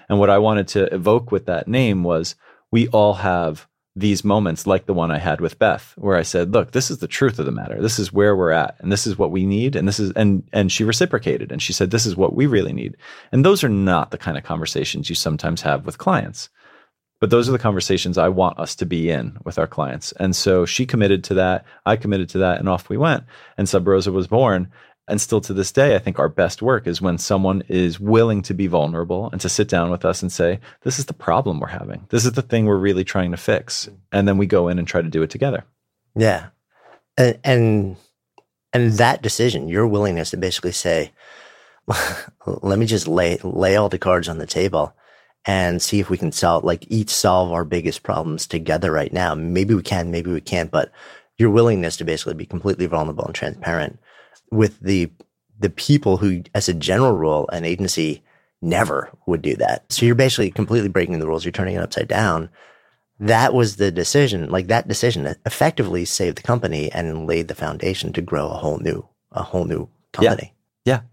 And what i wanted to evoke with that name was we all have these moments like the one I had with Beth where I said, "Look, this is the truth of the matter. This is where we're at and this is what we need and this is and and she reciprocated and she said this is what we really need." And those are not the kind of conversations you sometimes have with clients. But those are the conversations I want us to be in with our clients. And so she committed to that, I committed to that and off we went. And Sub Rosa was born and still to this day, I think our best work is when someone is willing to be vulnerable and to sit down with us and say, This is the problem we're having. This is the thing we're really trying to fix. And then we go in and try to do it together. Yeah. And and, and that decision, your willingness to basically say, let me just lay lay all the cards on the table and see if we can solve like each solve our biggest problems together right now. Maybe we can, maybe we can't, but your willingness to basically be completely vulnerable and transparent with the the people who, as a general rule, an agency never would do that. So you're basically completely breaking the rules. You're turning it upside down. That was the decision. Like that decision effectively saved the company and laid the foundation to grow a whole new, a whole new company. Yeah,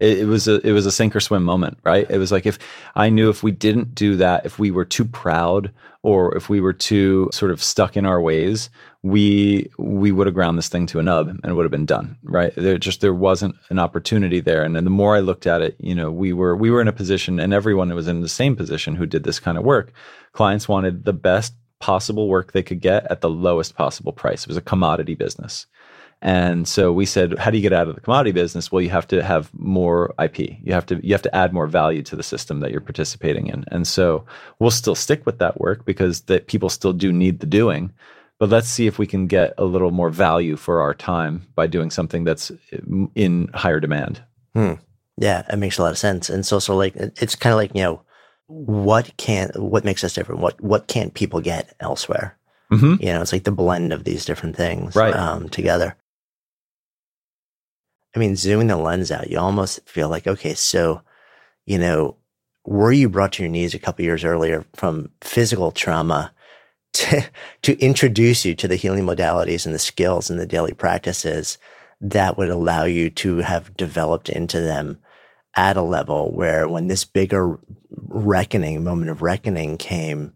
it, it, was a it was a sink or swim moment, right? It was like if I knew if we didn't do that, if we were too proud or if we were too sort of stuck in our ways, we we would have ground this thing to a nub and it would have been done, right? There just there wasn't an opportunity there. And then the more I looked at it, you know, we were we were in a position, and everyone was in the same position who did this kind of work. Clients wanted the best possible work they could get at the lowest possible price. It was a commodity business. And so we said, how do you get out of the commodity business? Well, you have to have more IP. You have to you have to add more value to the system that you're participating in. And so we'll still stick with that work because that people still do need the doing. But let's see if we can get a little more value for our time by doing something that's in higher demand. Hmm. Yeah, it makes a lot of sense. And so, so like, it's kind of like you know, what can what makes us different? What what can't people get elsewhere? Mm-hmm. You know, it's like the blend of these different things right. um, together. I mean, zooming the lens out, you almost feel like, okay, so, you know, were you brought to your knees a couple years earlier from physical trauma to, to introduce you to the healing modalities and the skills and the daily practices that would allow you to have developed into them at a level where when this bigger reckoning, moment of reckoning came,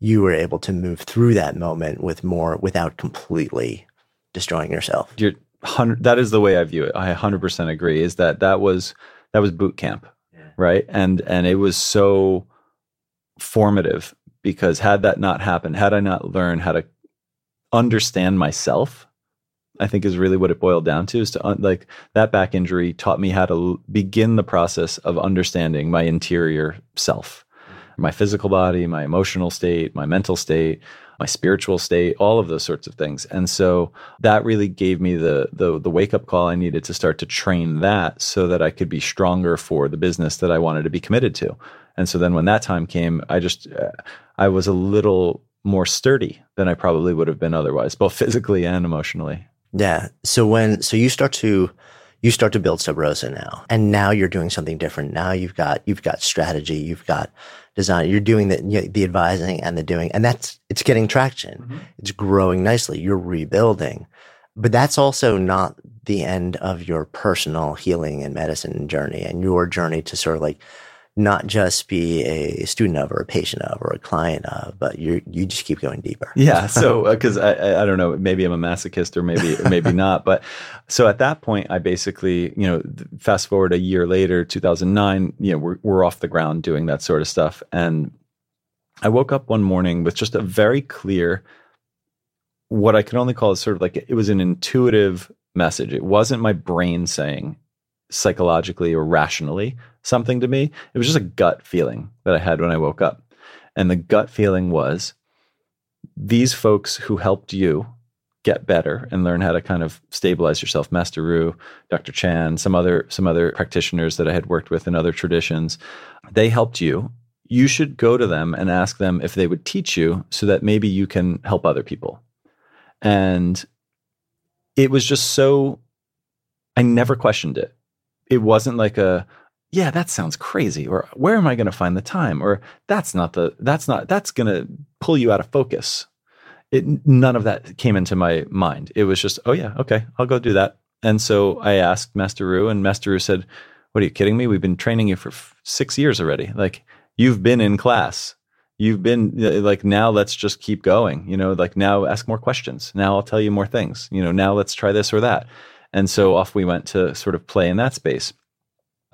you were able to move through that moment with more without completely destroying yourself. You're hundred. That is the way I view it. I hundred percent agree. Is that that was that was boot camp, yeah. right? And and it was so formative because had that not happened, had I not learned how to understand myself, I think is really what it boiled down to. Is to un- like that back injury taught me how to l- begin the process of understanding my interior self, mm. my physical body, my emotional state, my mental state, my spiritual state, all of those sorts of things. And so that really gave me the the the wake up call I needed to start to train that so that I could be stronger for the business that I wanted to be committed to. And so then when that time came, I just uh, I was a little more sturdy than I probably would have been otherwise, both physically and emotionally. Yeah. So when so you start to you start to build Sub Rosa now, and now you're doing something different. Now you've got you've got strategy, you've got design. You're doing the you know, the advising and the doing, and that's it's getting traction. Mm-hmm. It's growing nicely. You're rebuilding, but that's also not the end of your personal healing and medicine journey and your journey to sort of like not just be a student of or a patient of or a client of, but you you just keep going deeper. Yeah. So because uh, I I don't know, maybe I'm a masochist or maybe maybe not, but so at that point, I basically you know fast forward a year later, 2009, you know we're we're off the ground doing that sort of stuff, and I woke up one morning with just a very clear, what I can only call it sort of like it was an intuitive message. It wasn't my brain saying psychologically or rationally something to me. It was just a gut feeling that I had when I woke up. And the gut feeling was these folks who helped you get better and learn how to kind of stabilize yourself, Master Ru, Dr. Chan, some other some other practitioners that I had worked with in other traditions, they helped you. You should go to them and ask them if they would teach you so that maybe you can help other people. And it was just so I never questioned it. It wasn't like a yeah, that sounds crazy. Or where am I going to find the time? Or that's not the, that's not, that's going to pull you out of focus. It, none of that came into my mind. It was just, oh yeah, okay, I'll go do that. And so I asked Master Ru, and Master Ru said, What are you kidding me? We've been training you for f- six years already. Like, you've been in class. you've been uh, like now let's just keep going you know like now ask more questions now i'll tell you more things you know now let's try this or that and so off we went to sort of play in that space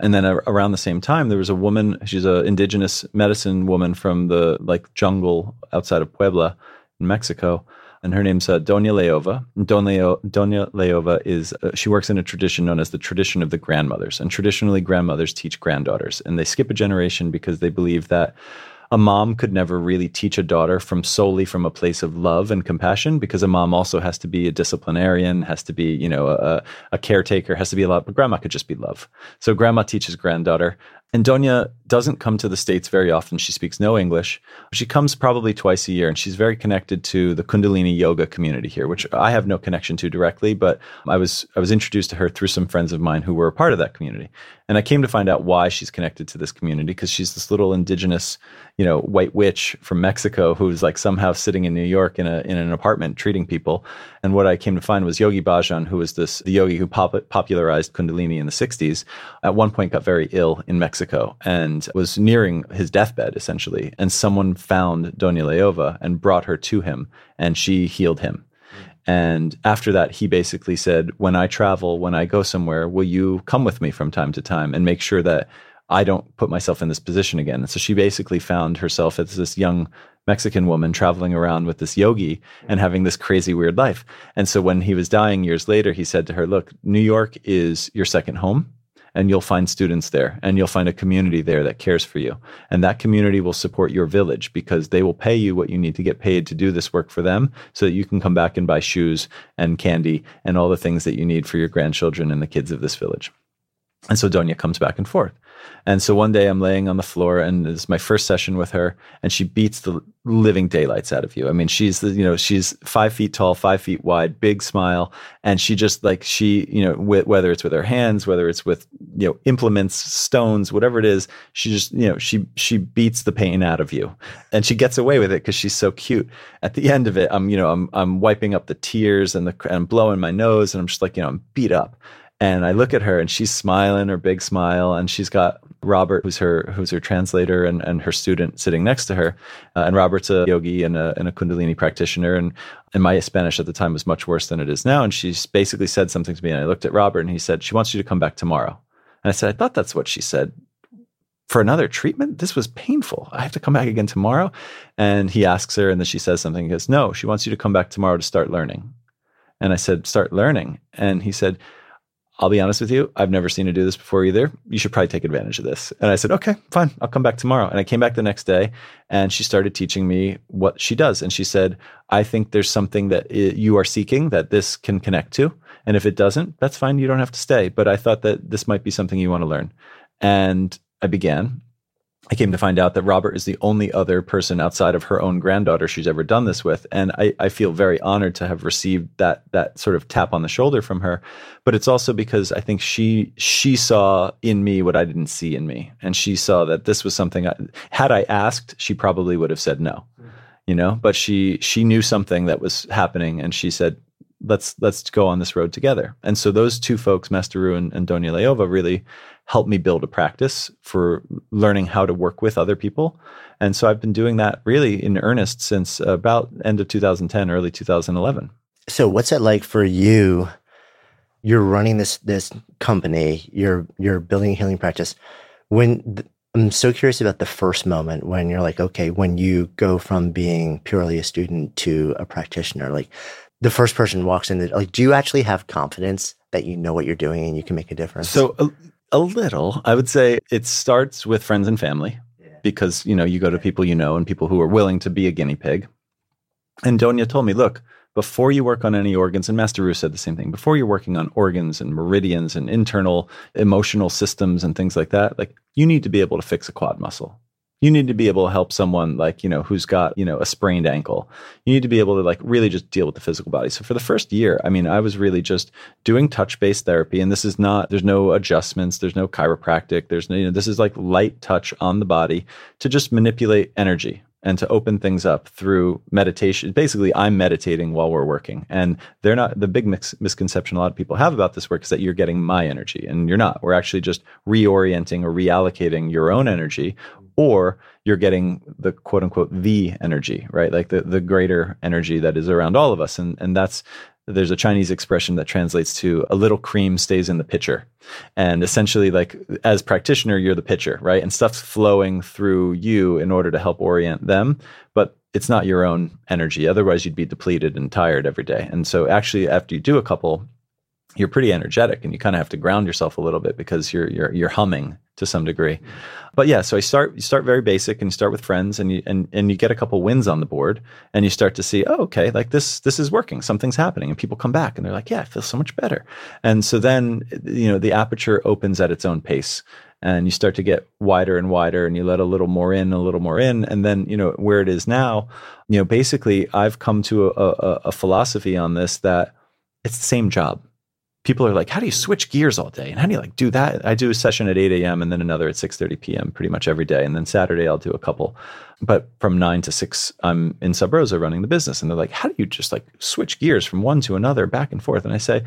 and then around the same time there was a woman she's an indigenous medicine woman from the like jungle outside of puebla in mexico and her name's uh, Doña Leova. Doña, Doña Leova is uh, she works in a tradition known as the tradition of the grandmothers, and traditionally grandmothers teach granddaughters, and they skip a generation because they believe that a mom could never really teach a daughter from solely from a place of love and compassion because a mom also has to be a disciplinarian, has to be, you know, a, a caretaker, has to be a lot, but grandma could just be love. So grandma teaches granddaughter. And Doña doesn't come to the States very often. She speaks no English. She comes probably twice a year, and she's very connected to the Kundalini yoga community here, which I have no connection to directly, but I was I was introduced to her through some friends of mine who were a part of that community. And I came to find out why she's connected to this community because she's this little indigenous, you know, white witch from Mexico who's like somehow sitting in New York in a in an apartment treating people. And what I came to find was Yogi Bhajan, who was this the yogi who pop- popularized Kundalini in the 60s, at one point got very ill in Mexico and was nearing his deathbed essentially. And someone found Doña Leova and brought her to him, and she healed him. And after that, he basically said, When I travel, when I go somewhere, will you come with me from time to time and make sure that I don't put myself in this position again? And so she basically found herself as this young Mexican woman traveling around with this yogi and having this crazy weird life. And so when he was dying years later, he said to her, Look, New York is your second home and you'll find students there and you'll find a community there that cares for you. And that community will support your village because they will pay you what you need to get paid to do this work for them so that you can come back and buy shoes and candy and all the things that you need for your grandchildren and the kids of this village. And so Doña comes back and forth. And so one day I'm laying on the floor and it's my first session with her and she beats the living daylights out of you. I mean, she's the, you know, she's five feet tall, five feet wide, big smile. And she just like, she, you know, wh- whether it's with her hands, whether it's with, you know, implements, stones, whatever it is, she just, you know, she, she beats the pain out of you and she gets away with it because she's so cute. At the end of it, I'm, you know, I'm, I'm wiping up the tears and the, and I'm blowing my nose and I'm just like, you know, I'm beat up. And I look at her and she's smiling, her big smile, and she's got Robert, who's her who's her translator and, and her student sitting next to her. Uh, and Robert's a yogi and a, and a Kundalini practitioner. And, and my Spanish at the time was much worse than it is now. And she's basically said something to me. And I looked at Robert and he said, She wants you to come back tomorrow. And I said, I thought that's what she said for another treatment? This was painful. I have to come back again tomorrow. And he asks her, and then she says something. He goes, No, she wants you to come back tomorrow to start learning. And I said, Start learning. And he said, I'll be honest with you, I've never seen her do this before either. You should probably take advantage of this. And I said, okay, fine, I'll come back tomorrow. And I came back the next day and she started teaching me what she does. And she said, I think there's something that you are seeking that this can connect to. And if it doesn't, that's fine. You don't have to stay. But I thought that this might be something you want to learn. And I began. I came to find out that Robert is the only other person outside of her own granddaughter she's ever done this with. And I, I, feel very honored to have received that that sort of tap on the shoulder from her. But it's also because I think she she saw in me what I didn't see in me. And she saw that this was something I, had I asked, she probably would have said no. You know, but she she knew something that was happening and she said, let's let's go on this road together. And so those two folks, Master Ru and, and Doña Leova, really helped me build a practice for learning how to work with other people. And so I've been doing that really in earnest since about end of 2010, early 2011. So what's that like for you? You're running this this company. You're you're building a healing practice. When th- I'm so curious about the first moment when you're like, okay, when you go from being purely a student to a practitioner, like the first person walks in, like, do you actually have confidence that you know what you're doing and you can make a difference? So uh, a, little, I would say it starts with friends and family yeah. because, you know, you go to people you know and people who are willing to be a guinea pig. And Doña told me, look, before you work on any organs, and Master Ru said the same thing, before you're working on organs and meridians and internal emotional systems and things like that, like you need to be able to fix a quad muscle you need to be able to help someone like you know who's got you know a sprained ankle. You need to be able to like really just deal with the physical body. So for the first year i mean i was really just doing touch based therapy and this is not there's no adjustments there's no chiropractic there's no you know this is like light touch on the body to just manipulate energy and to open things up through meditation. Basically, I'm meditating while we're working. And they're not the big mis- misconception a lot of people have about this work is that you're getting my energy, and you're not. We're actually just reorienting or reallocating your own energy, or you're getting the quote unquote the energy, right? Like the, the greater energy that is around all of us. And, and that's there's a Chinese expression that translates to a little cream stays in the pitcher. And essentially, like as practitioner, you're the pitcher, right? And stuff's flowing through you in order to help orient them. But it's not your own energy. Otherwise, you'd be depleted and tired every day. And so, actually, after you do a couple, you're pretty energetic and you kind of have to ground yourself a little bit because you're you're you're humming to some degree. Mm-hmm. But yeah, so I start you start very basic and you start with friends and you and, and you get a couple wins on the board and you start to see, oh, okay, like this this is working, something's happening. And people come back and they're like, Yeah, I feel so much better. And so then you know, the aperture opens at its own pace and you start to get wider and wider and you let a little more in, a little more in. And then, you know, where it is now, you know, basically I've come to a, a, a philosophy on this that it's the same job people are like, how do you switch gears all day? And how do you like do that? I do a session at 8 a.m. and then another at 6.30 p.m. pretty much every day. And then Saturday I'll do a couple. But from 9 to 6, I'm in Sub Rosa running the business. And they're like, how do you just like switch gears from one to another back and forth? And I say,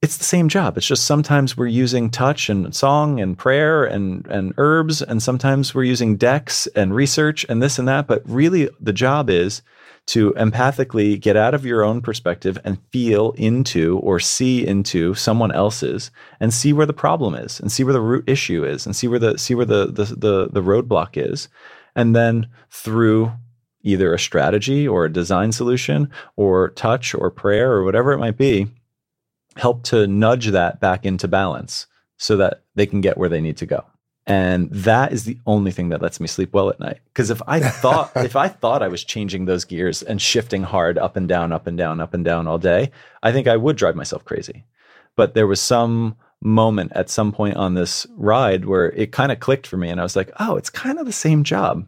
it's the same job. It's just sometimes we're using touch and song and prayer and, and herbs. And sometimes we're using decks and research and this and that. But really the job is – to empathically get out of your own perspective and feel into or see into someone else's and see where the problem is and see where the root issue is and see where the see where the the the, the roadblock is. And then through either a strategy or a design solution or touch or prayer or whatever it might be help to nudge that back into balance so that they can get where they need to go and that is the only thing that lets me sleep well at night. Because if i thought if i thought i was changing those gears and shifting hard up and down up and down up and down all day i think i would drive myself crazy. But there was some moment at some point on this ride where it kind of clicked for me and i was like oh it's kind of the same job.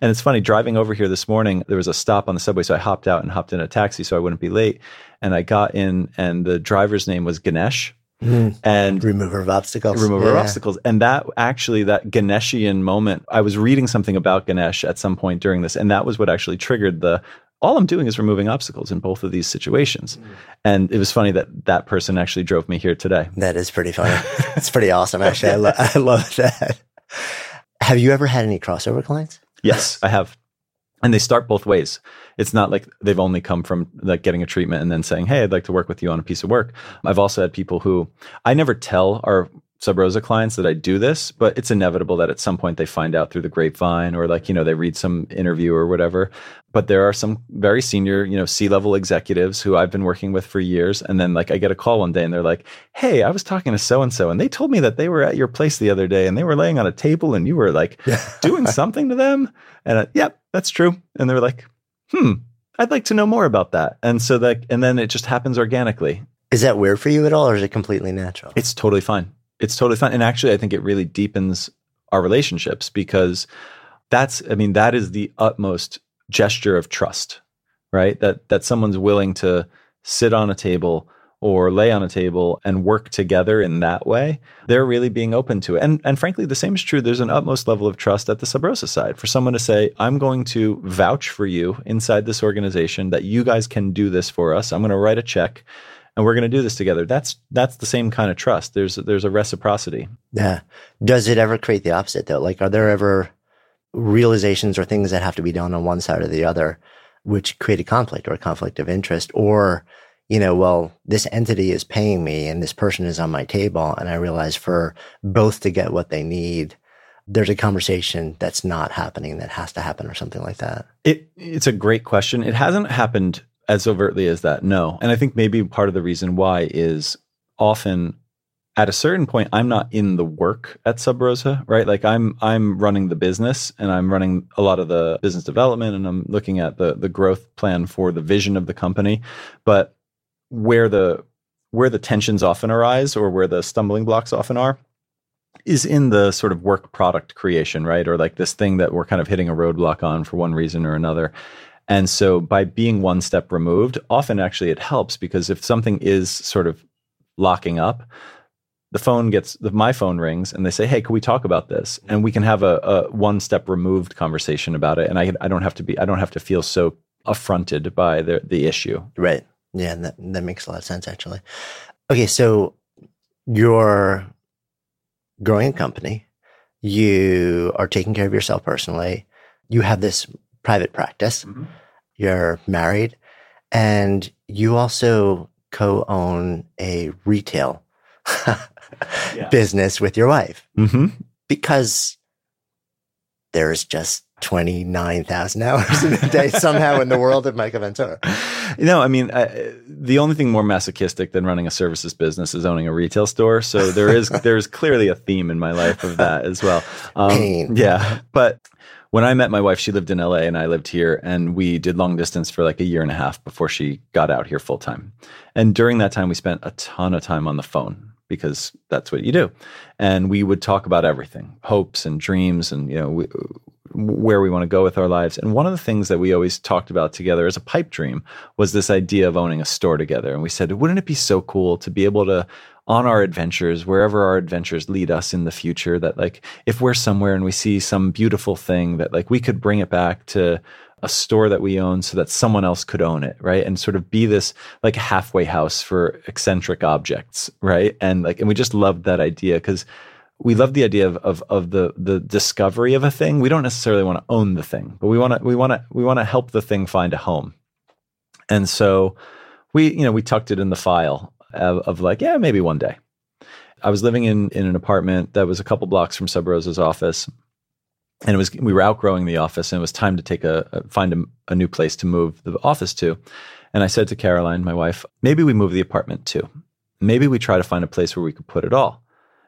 And it's funny driving over here this morning there was a stop on the subway so i hopped out and hopped in a taxi so i wouldn't be late. And i got in and the driver's name was ganesh Mm. And remover of obstacles. Remover yeah. of obstacles. And that actually, that Ganeshian moment, I was reading something about Ganesh at some point during this, and that was what actually triggered the all I'm doing is removing obstacles in both of these situations. Mm. And it was funny that that person actually drove me here today. That is pretty funny. it's pretty awesome, actually. I, lo- I love that. Have you ever had any crossover clients? Yes, I have and they start both ways. It's not like they've only come from like getting a treatment and then saying hey i'd like to work with you on a piece of work. I've also had people who i never tell our sub rosa clients that i do this but it's inevitable that at some point they find out through the grapevine or like you know they read some interview or whatever. But there are some very senior you know c-level executives who i've been working with for years. And then like i get a call one day and they're like hey i was talking to so and so and they told me that they were at your place the other day and they were laying on a table and you were like doing something to them. And uh, yep that's true. And they were like, hmm, I'd like to know more about that. And so that, and then it just happens organically. Is that weird for you at all, or is it completely natural? It's totally fine. It's totally fine. And actually, I think it really deepens our relationships because that's, I mean, that is the utmost gesture of trust, right? That that someone's willing to sit on a table or lay on a table and work together in that way, they're really being open to it. And, and frankly, the same is true. There's an utmost level of trust at the Sub Rosa side for someone to say, I'm going to vouch for you inside this organization that you guys can do this for us. I'm going to write a check and we're going to do this together. That's that's the same kind of trust. There's there's a reciprocity. Yeah. Does it ever create the opposite though? Like, are there ever realizations or things that have to be done on one side or the other, which create a conflict or a conflict of interest, or you know, well, this entity is paying me and this person is on my table. And I realize for both to get what they need, there's a conversation that's not happening that has to happen or something like that. It, it's a great question. It hasn't happened as overtly as that, no. And I think maybe part of the reason why is often at a certain point i'm not in the work at sub rosa right like i'm i'm running the business and i'm running a lot of the business development and i'm looking at the the growth plan for the vision of the company but where the where the tensions often arise or where the stumbling blocks often are is in the sort of work product creation, right? Or like this thing that we're kind of hitting a roadblock on for one reason or another. And so by being one step removed, often actually it helps because if something is sort of locking up, the phone gets the, my phone rings and they say, "Hey, can we talk about this?" And we can have a, a one step removed conversation about it. And I I don't have to be I don't have to feel so affronted by the the issue. Right. Yeah, that that makes a lot of sense actually. Okay, so you're growing a company. You are taking care of yourself personally. You have this private practice. Mm-hmm. You're married, and you also co-own a retail yeah. business with your wife mm-hmm. because there's just 29,000 hours in a day somehow in the world of Michael Ventura. You know, I mean, I, the only thing more masochistic than running a services business is owning a retail store. So there is there's clearly a theme in my life of that as well. Um, Pain. Yeah, but when I met my wife, she lived in LA and I lived here, and we did long distance for like a year and a half before she got out here full time. And during that time, we spent a ton of time on the phone because that's what you do. And we would talk about everything, hopes and dreams, and you know we, where we want to go with our lives. And one of the things that we always talked about together as a pipe dream was this idea of owning a store together. And we said, wouldn't it be so cool to be able to on our adventures, wherever our adventures lead us in the future, that like if we're somewhere and we see some beautiful thing that like we could bring it back to a store that we own so that someone else could own it, right? And sort of be this like halfway house for eccentric objects, right? And like, and we just loved that idea because we love the idea of, of of the the discovery of a thing. We don't necessarily want to own the thing, but we want to we want to we want to help the thing find a home. And so we you know we tucked it in the file of, of like yeah maybe one day. I was living in in an apartment that was a couple blocks from Sub Rosa's office, and it was we were outgrowing the office and it was time to take a, a find a, a, new place to move the office to and i said to caroline my wife maybe we move the apartment too maybe we try to find a place where we could put it all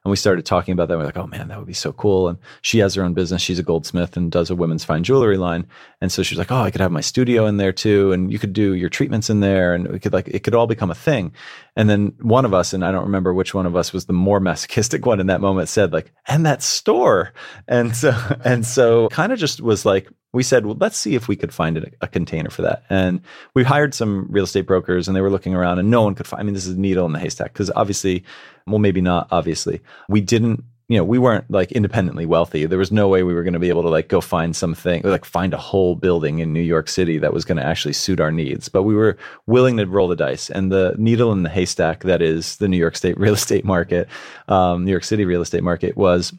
and we started talking about that. We're like, oh man, that would be so cool. And she has her own business. She's a goldsmith and does a women's fine jewelry line. And so she's like, oh, I could have my studio in there too. And you could do your treatments in there. And we could like, it could all become a thing. And then one of us, and I don't remember which one of us was the more masochistic one in that moment, said like, and that store. And so, and so kind of just was like, we said, well, let's see if we could find a, a, container for that. And we hired some real estate brokers and they were looking around and no one could find, I mean, this is a needle in the haystack because obviously, well, maybe not obviously, we didn't, you know, we weren't like independently wealthy. There was no way we were going to be able to like go find something, like find a whole building in New York City that was going to actually suit our needs. But we were willing to roll the dice. And the needle in the haystack that is the New York State real estate market, um, New York City real estate market was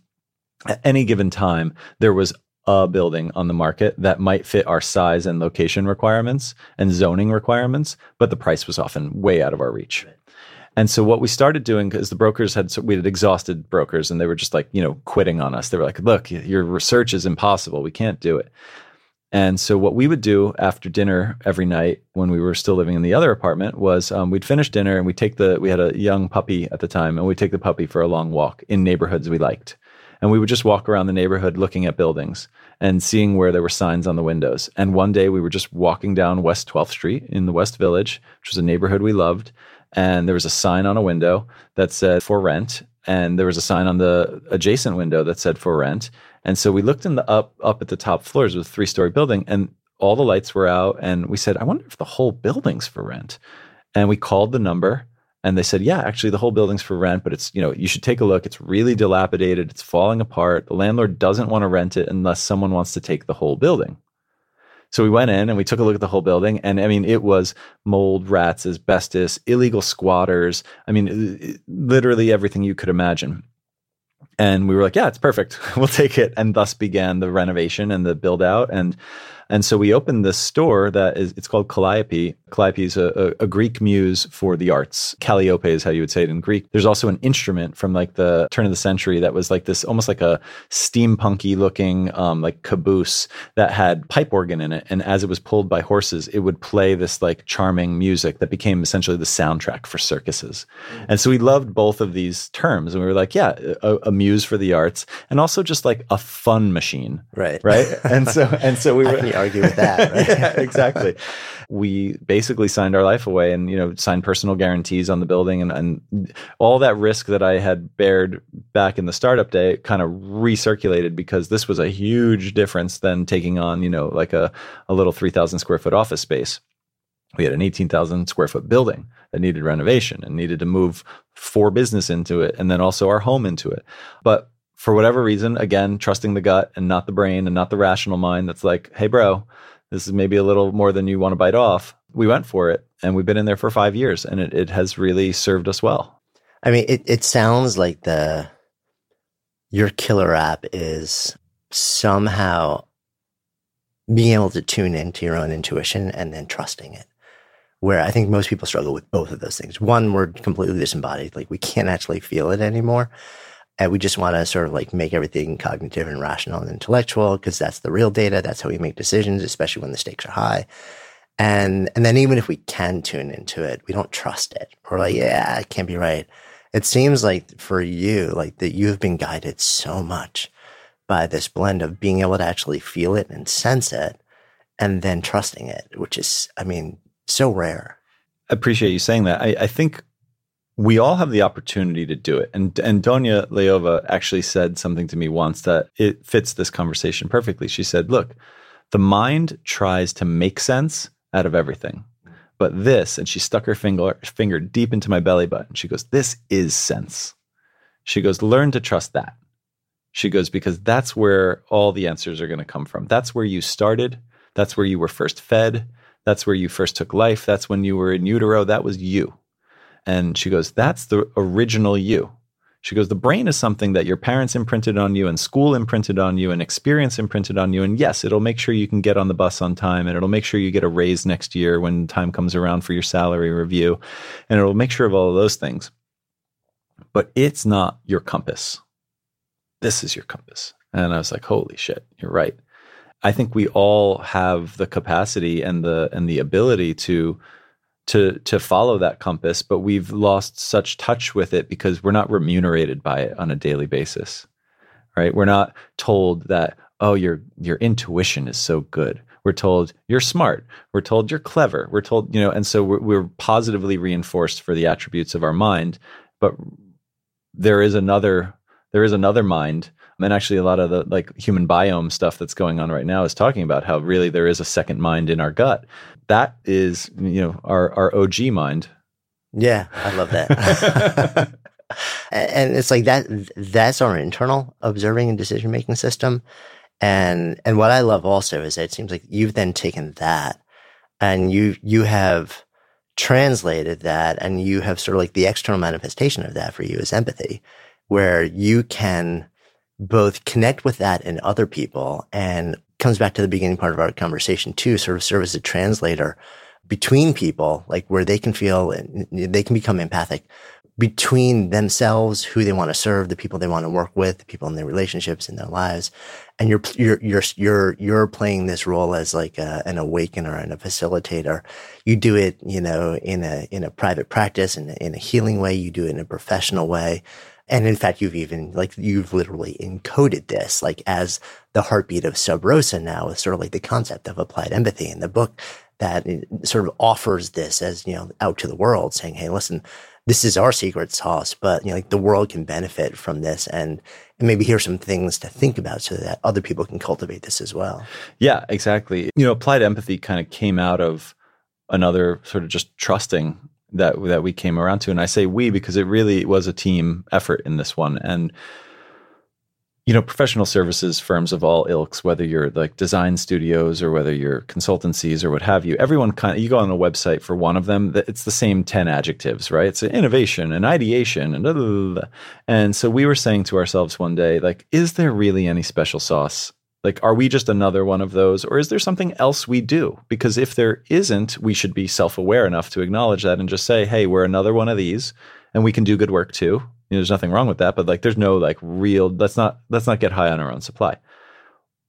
at any given time, there was a building on the market that might fit our size and location requirements and zoning requirements, but the price was often way out of our reach. And so what we started doing because the brokers had we had exhausted brokers and they were just like you know quitting on us. They were like, "Look, your research is impossible. We can't do it." And so what we would do after dinner every night when we were still living in the other apartment was um, we'd finish dinner and we'd take the we had a young puppy at the time and we'd take the puppy for a long walk in neighborhoods we liked. And we would just walk around the neighborhood looking at buildings and seeing where there were signs on the windows. And one day we were just walking down West 12th Street in the West Village, which was a neighborhood we loved. And there was a sign on a window that said for rent. And there was a sign on the adjacent window that said for rent. And so we looked in the up up at the top floors of a three story building and all the lights were out. And we said, I wonder if the whole building's for rent. And we called the number and they said, yeah, actually the whole building's for rent, but it's, you know, you should take a look. It's really dilapidated. It's falling apart. The landlord doesn't want to rent it unless someone wants to take the whole building. So we went in and we took a look at the whole building. And I mean, it was mold, rats, asbestos, illegal squatters. I mean, literally everything you could imagine. And we were like, yeah, it's perfect. we'll take it. And thus began the renovation and the build out. And and so we opened this store that is, it's called Calliope. Calliope is a, a, a, Greek muse for the arts. Calliope is how you would say it in Greek. There's also an instrument from like the turn of the century that was like this, almost like a steampunky looking, um, like caboose that had pipe organ in it. And as it was pulled by horses, it would play this like charming music that became essentially the soundtrack for circuses. Mm-hmm. And so we loved both of these terms. And we were like, yeah, a, a muse for the arts and also just like a fun machine. Right. Right. And so, and so we were, argue with that. Right? yeah, exactly. we basically signed our life away and you know signed personal guarantees on the building and, and all that risk that I had bared back in the startup day kind of recirculated because this was a huge difference than taking on you know like a, a little 3000 square foot office space We had an 18,000 square foot building that needed renovation and needed to move four business into it and then also our home into it. But for whatever reason, again, trusting the gut and not the brain and not the rational mind that's like, hey, bro, this is maybe a little more than you want to bite off. We went for it and we've been in there for five years and it, it has really served us well. I mean, it, it sounds like the your killer app is somehow being able to tune into your own intuition and then trusting it. Where I think most people struggle with both of those things. One, we're completely disembodied, like we can't actually feel it anymore. And we just want to sort of like make everything cognitive and rational and intellectual because that's the real data. That's how we make decisions, especially when the stakes are high. And and then even if we can tune into it, we don't trust it. We're like, yeah, it can't be right. It seems like for you, like that you have been guided so much by this blend of being able to actually feel it and sense it and then trusting it, which is, I mean, so rare. I appreciate you saying that. I, I think we all have the opportunity to do it. And and Doña Leova actually said something to me once that it fits this conversation perfectly. She said, "Look, the mind tries to make sense out of everything. But this, and she stuck her finger finger deep into my belly button. She goes, "This is sense." She goes, "Learn to trust that." She goes, "Because that's where all the answers are going to come from. That's where you started. That's where you were first fed. That's where you first took life. That's when you were in utero. That was you." And she goes, That's the original you. She goes, The brain is something that your parents imprinted on you, and school imprinted on you, and experience imprinted on you. And yes, it'll make sure you can get on the bus on time, and it'll make sure you get a raise next year when time comes around for your salary review, and it'll make sure of all of those things. But it's not your compass. This is your compass. And I was like, Holy shit, you're right. I think we all have the capacity and the and the ability to to to follow that compass, but we've lost such touch with it because we're not remunerated by it on a daily basis. Right? We're not told that oh your your intuition is so good. We're told you're smart. We're told you're clever. We're told, you know, and so we're, we're positively reinforced for the attributes of our mind, but there is another there is another mind and actually a lot of the like human biome stuff that's going on right now is talking about how really there is a second mind in our gut that is you know our our og mind. Yeah i love that. And it's like that that's our internal observing and decision making system. And and what i love also is that it seems like you've then taken that and you you have translated that and you have sort of like the external manifestation of that for you is empathy where you can both connect with that in other people and comes back to the beginning part of our conversation too, sort of serve as a translator between people, like where they can feel they can become empathic between themselves, who they want to serve, the people they want to work with, the people in their relationships in their lives. And you're, you're, you're, you're, you're playing this role as like a, an awakener and a facilitator. You do it, you know, in a, in a private practice and in, in a healing way. You do it in a professional way. And in fact, you've even like, you've literally encoded this like as the heartbeat of Sub Rosa now with sort of like the concept of applied empathy in the book that sort of offers this as, you know, out to the world saying, Hey, listen, this is our secret sauce, but you know, like the world can benefit from this and, and maybe here's some things to think about so that other people can cultivate this as well. Yeah, exactly. You know, applied empathy kind of came out of another sort of just trusting that that we came around to. And I say we mm-hmm. because it really was a team effort in this one. And you know professional services firms of all ilks whether you're like design studios or whether you're consultancies or what have you everyone kind of you go on a website for one of them it's the same 10 adjectives right? It's an innovation and ideation and blah, blah, blah. and so we were saying to ourselves one day like is there really any special sauce like, are we just another one of those, or is there something else we do? Because if there isn't, we should be self aware enough to acknowledge that and just say, hey, we're another one of these, and we can do good work too. You know, there's nothing wrong with that, but like, there's no like real. Let's not let's not get high on our own supply.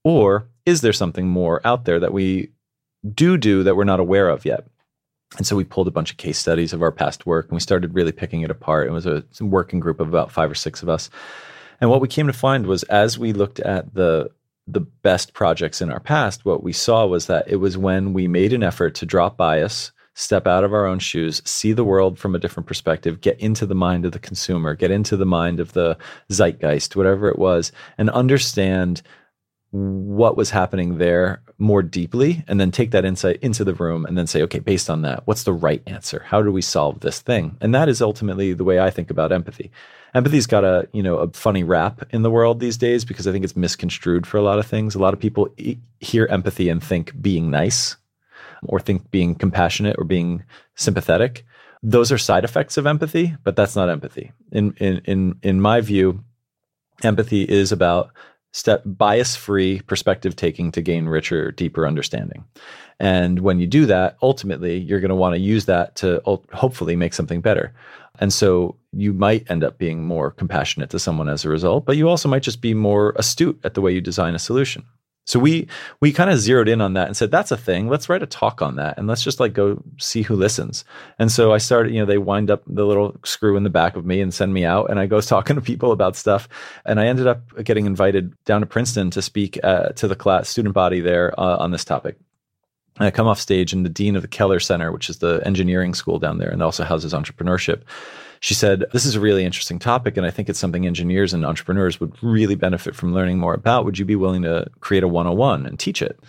Or is there something more out there that we do do that we're not aware of yet? And so we pulled a bunch of case studies of our past work and we started really picking it apart. It was a working group of about five or six of us. And what we came to find was as we looked at the the best projects in our past, what we saw was that it was when we made an effort to drop bias, step out of our own shoes, see the world from a different perspective, get into the mind of the consumer, get into the mind of the zeitgeist, whatever it was, and understand what was happening there more deeply and then take that insight into the room and then say okay based on that what's the right answer? How do we solve this thing? And that is ultimately the way i think about empathy empathy's got a you know a funny rap in the world these days because i think it's misconstrued for a lot of things. A lot of people e- hear empathy and think being nice or think being compassionate or being sympathetic. Those are side effects of empathy but that's not empathy. In in in in my view empathy is about step bias free perspective taking to gain richer deeper understanding. And when you do that ultimately you're going to want to use that to hopefully make something better and so you might end up being more compassionate to someone as a result but you also might just be more astute at the way you design a solution so we we kind of zeroed in on that and said that's a thing. Let's write a talk on that and let's just like go see who listens. And so I started, you know, they wind up the little screw in the back of me and send me out and I go talking to people about stuff and I ended up getting invited down to Princeton to speak uh, to the class student body there uh, on this topic. And I come off stage and the dean of the Keller Center, which is the engineering school down there and also houses entrepreneurship she said, This is a really interesting topic, and I think it's something engineers and entrepreneurs would really benefit from learning more about. Would you be willing to create a 101 and teach it?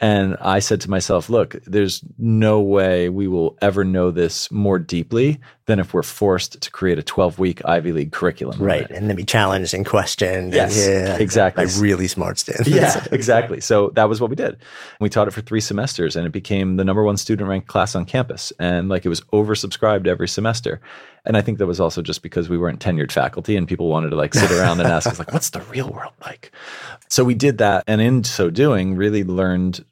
And I said to myself, look, there's no way we will ever know this more deeply than if we're forced to create a 12 week Ivy League curriculum. Right. And then be challenged and questioned. Yes. And, yeah, exactly. By really smart students. Yeah, exactly. So that was what we did. We taught it for three semesters and it became the number one student ranked class on campus. And like it was oversubscribed every semester. And I think that was also just because we weren't tenured faculty and people wanted to like sit around and ask us like, what's the real world like? So we did that. And in so doing, really learned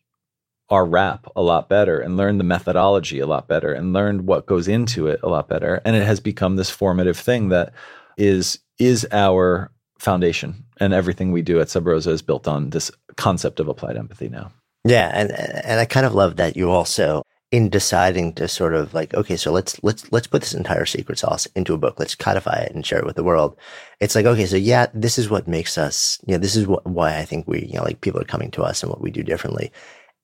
our rap a lot better and learned the methodology a lot better and learned what goes into it a lot better. And it has become this formative thing that is is our foundation. And everything we do at Sub Rosa is built on this concept of applied empathy now. Yeah, and and I kind of love that you also in deciding to sort of like, okay, so let's let's let's put this entire secret sauce into a book. Let's codify it and share it with the world. It's like, okay, so yeah, this is what makes us, you know, this is what why I think we, you know, like people are coming to us and what we do differently.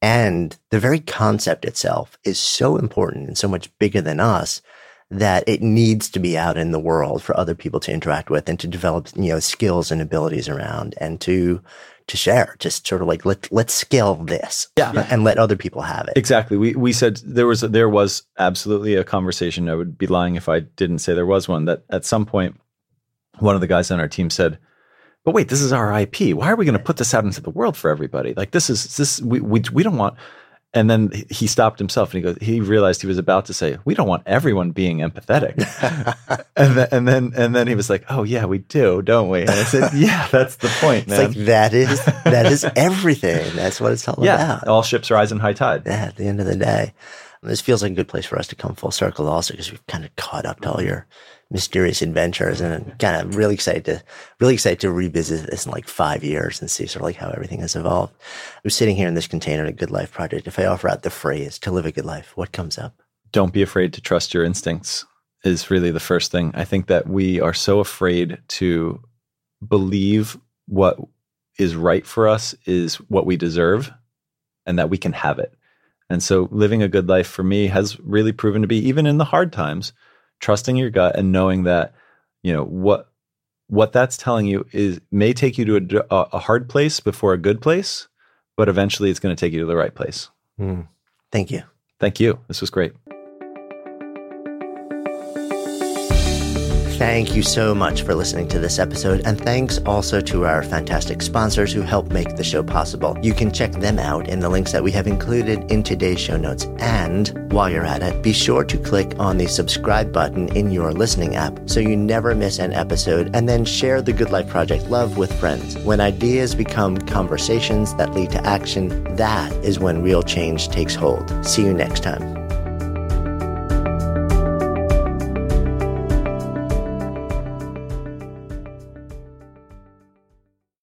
And the very concept itself is so important and so much bigger than us that it needs to be out in the world for other people to interact with and to develop, you know, skills and abilities around and to to share. Just sort of like let let's scale this, yeah, and let other people have it. Exactly. We we said there was there was absolutely a conversation. I would be lying if I didn't say there was one. That at some point, one of the guys on our team said, "But wait, this is our IP. Why are we going to put this out into the world for everybody? Like this is this we we we don't want." And then he stopped himself and he goes, he realized he was about to say, we don't want everyone being empathetic. and, then, and then, and then he was like, oh yeah, we do, don't we? And I said, yeah, that's the point, man. It's like, that is, that is everything. That's what it's all yeah, about. All ships rise in high tide. Yeah. At the end of the day, this feels like a good place for us to come full circle also because we've kind of caught up to all your mysterious adventures and I'm kind of really excited to really excited to revisit this in like five years and see sort of like how everything has evolved. I'm sitting here in this container at a good life project. If I offer out the phrase to live a good life, what comes up? Don't be afraid to trust your instincts is really the first thing. I think that we are so afraid to believe what is right for us is what we deserve and that we can have it. And so living a good life for me has really proven to be even in the hard times trusting your gut and knowing that you know what what that's telling you is may take you to a, a hard place before a good place but eventually it's going to take you to the right place. Mm. thank you. Thank you. This was great Thank you so much for listening to this episode, and thanks also to our fantastic sponsors who help make the show possible. You can check them out in the links that we have included in today's show notes. And while you're at it, be sure to click on the subscribe button in your listening app so you never miss an episode, and then share the Good Life Project love with friends. When ideas become conversations that lead to action, that is when real change takes hold. See you next time.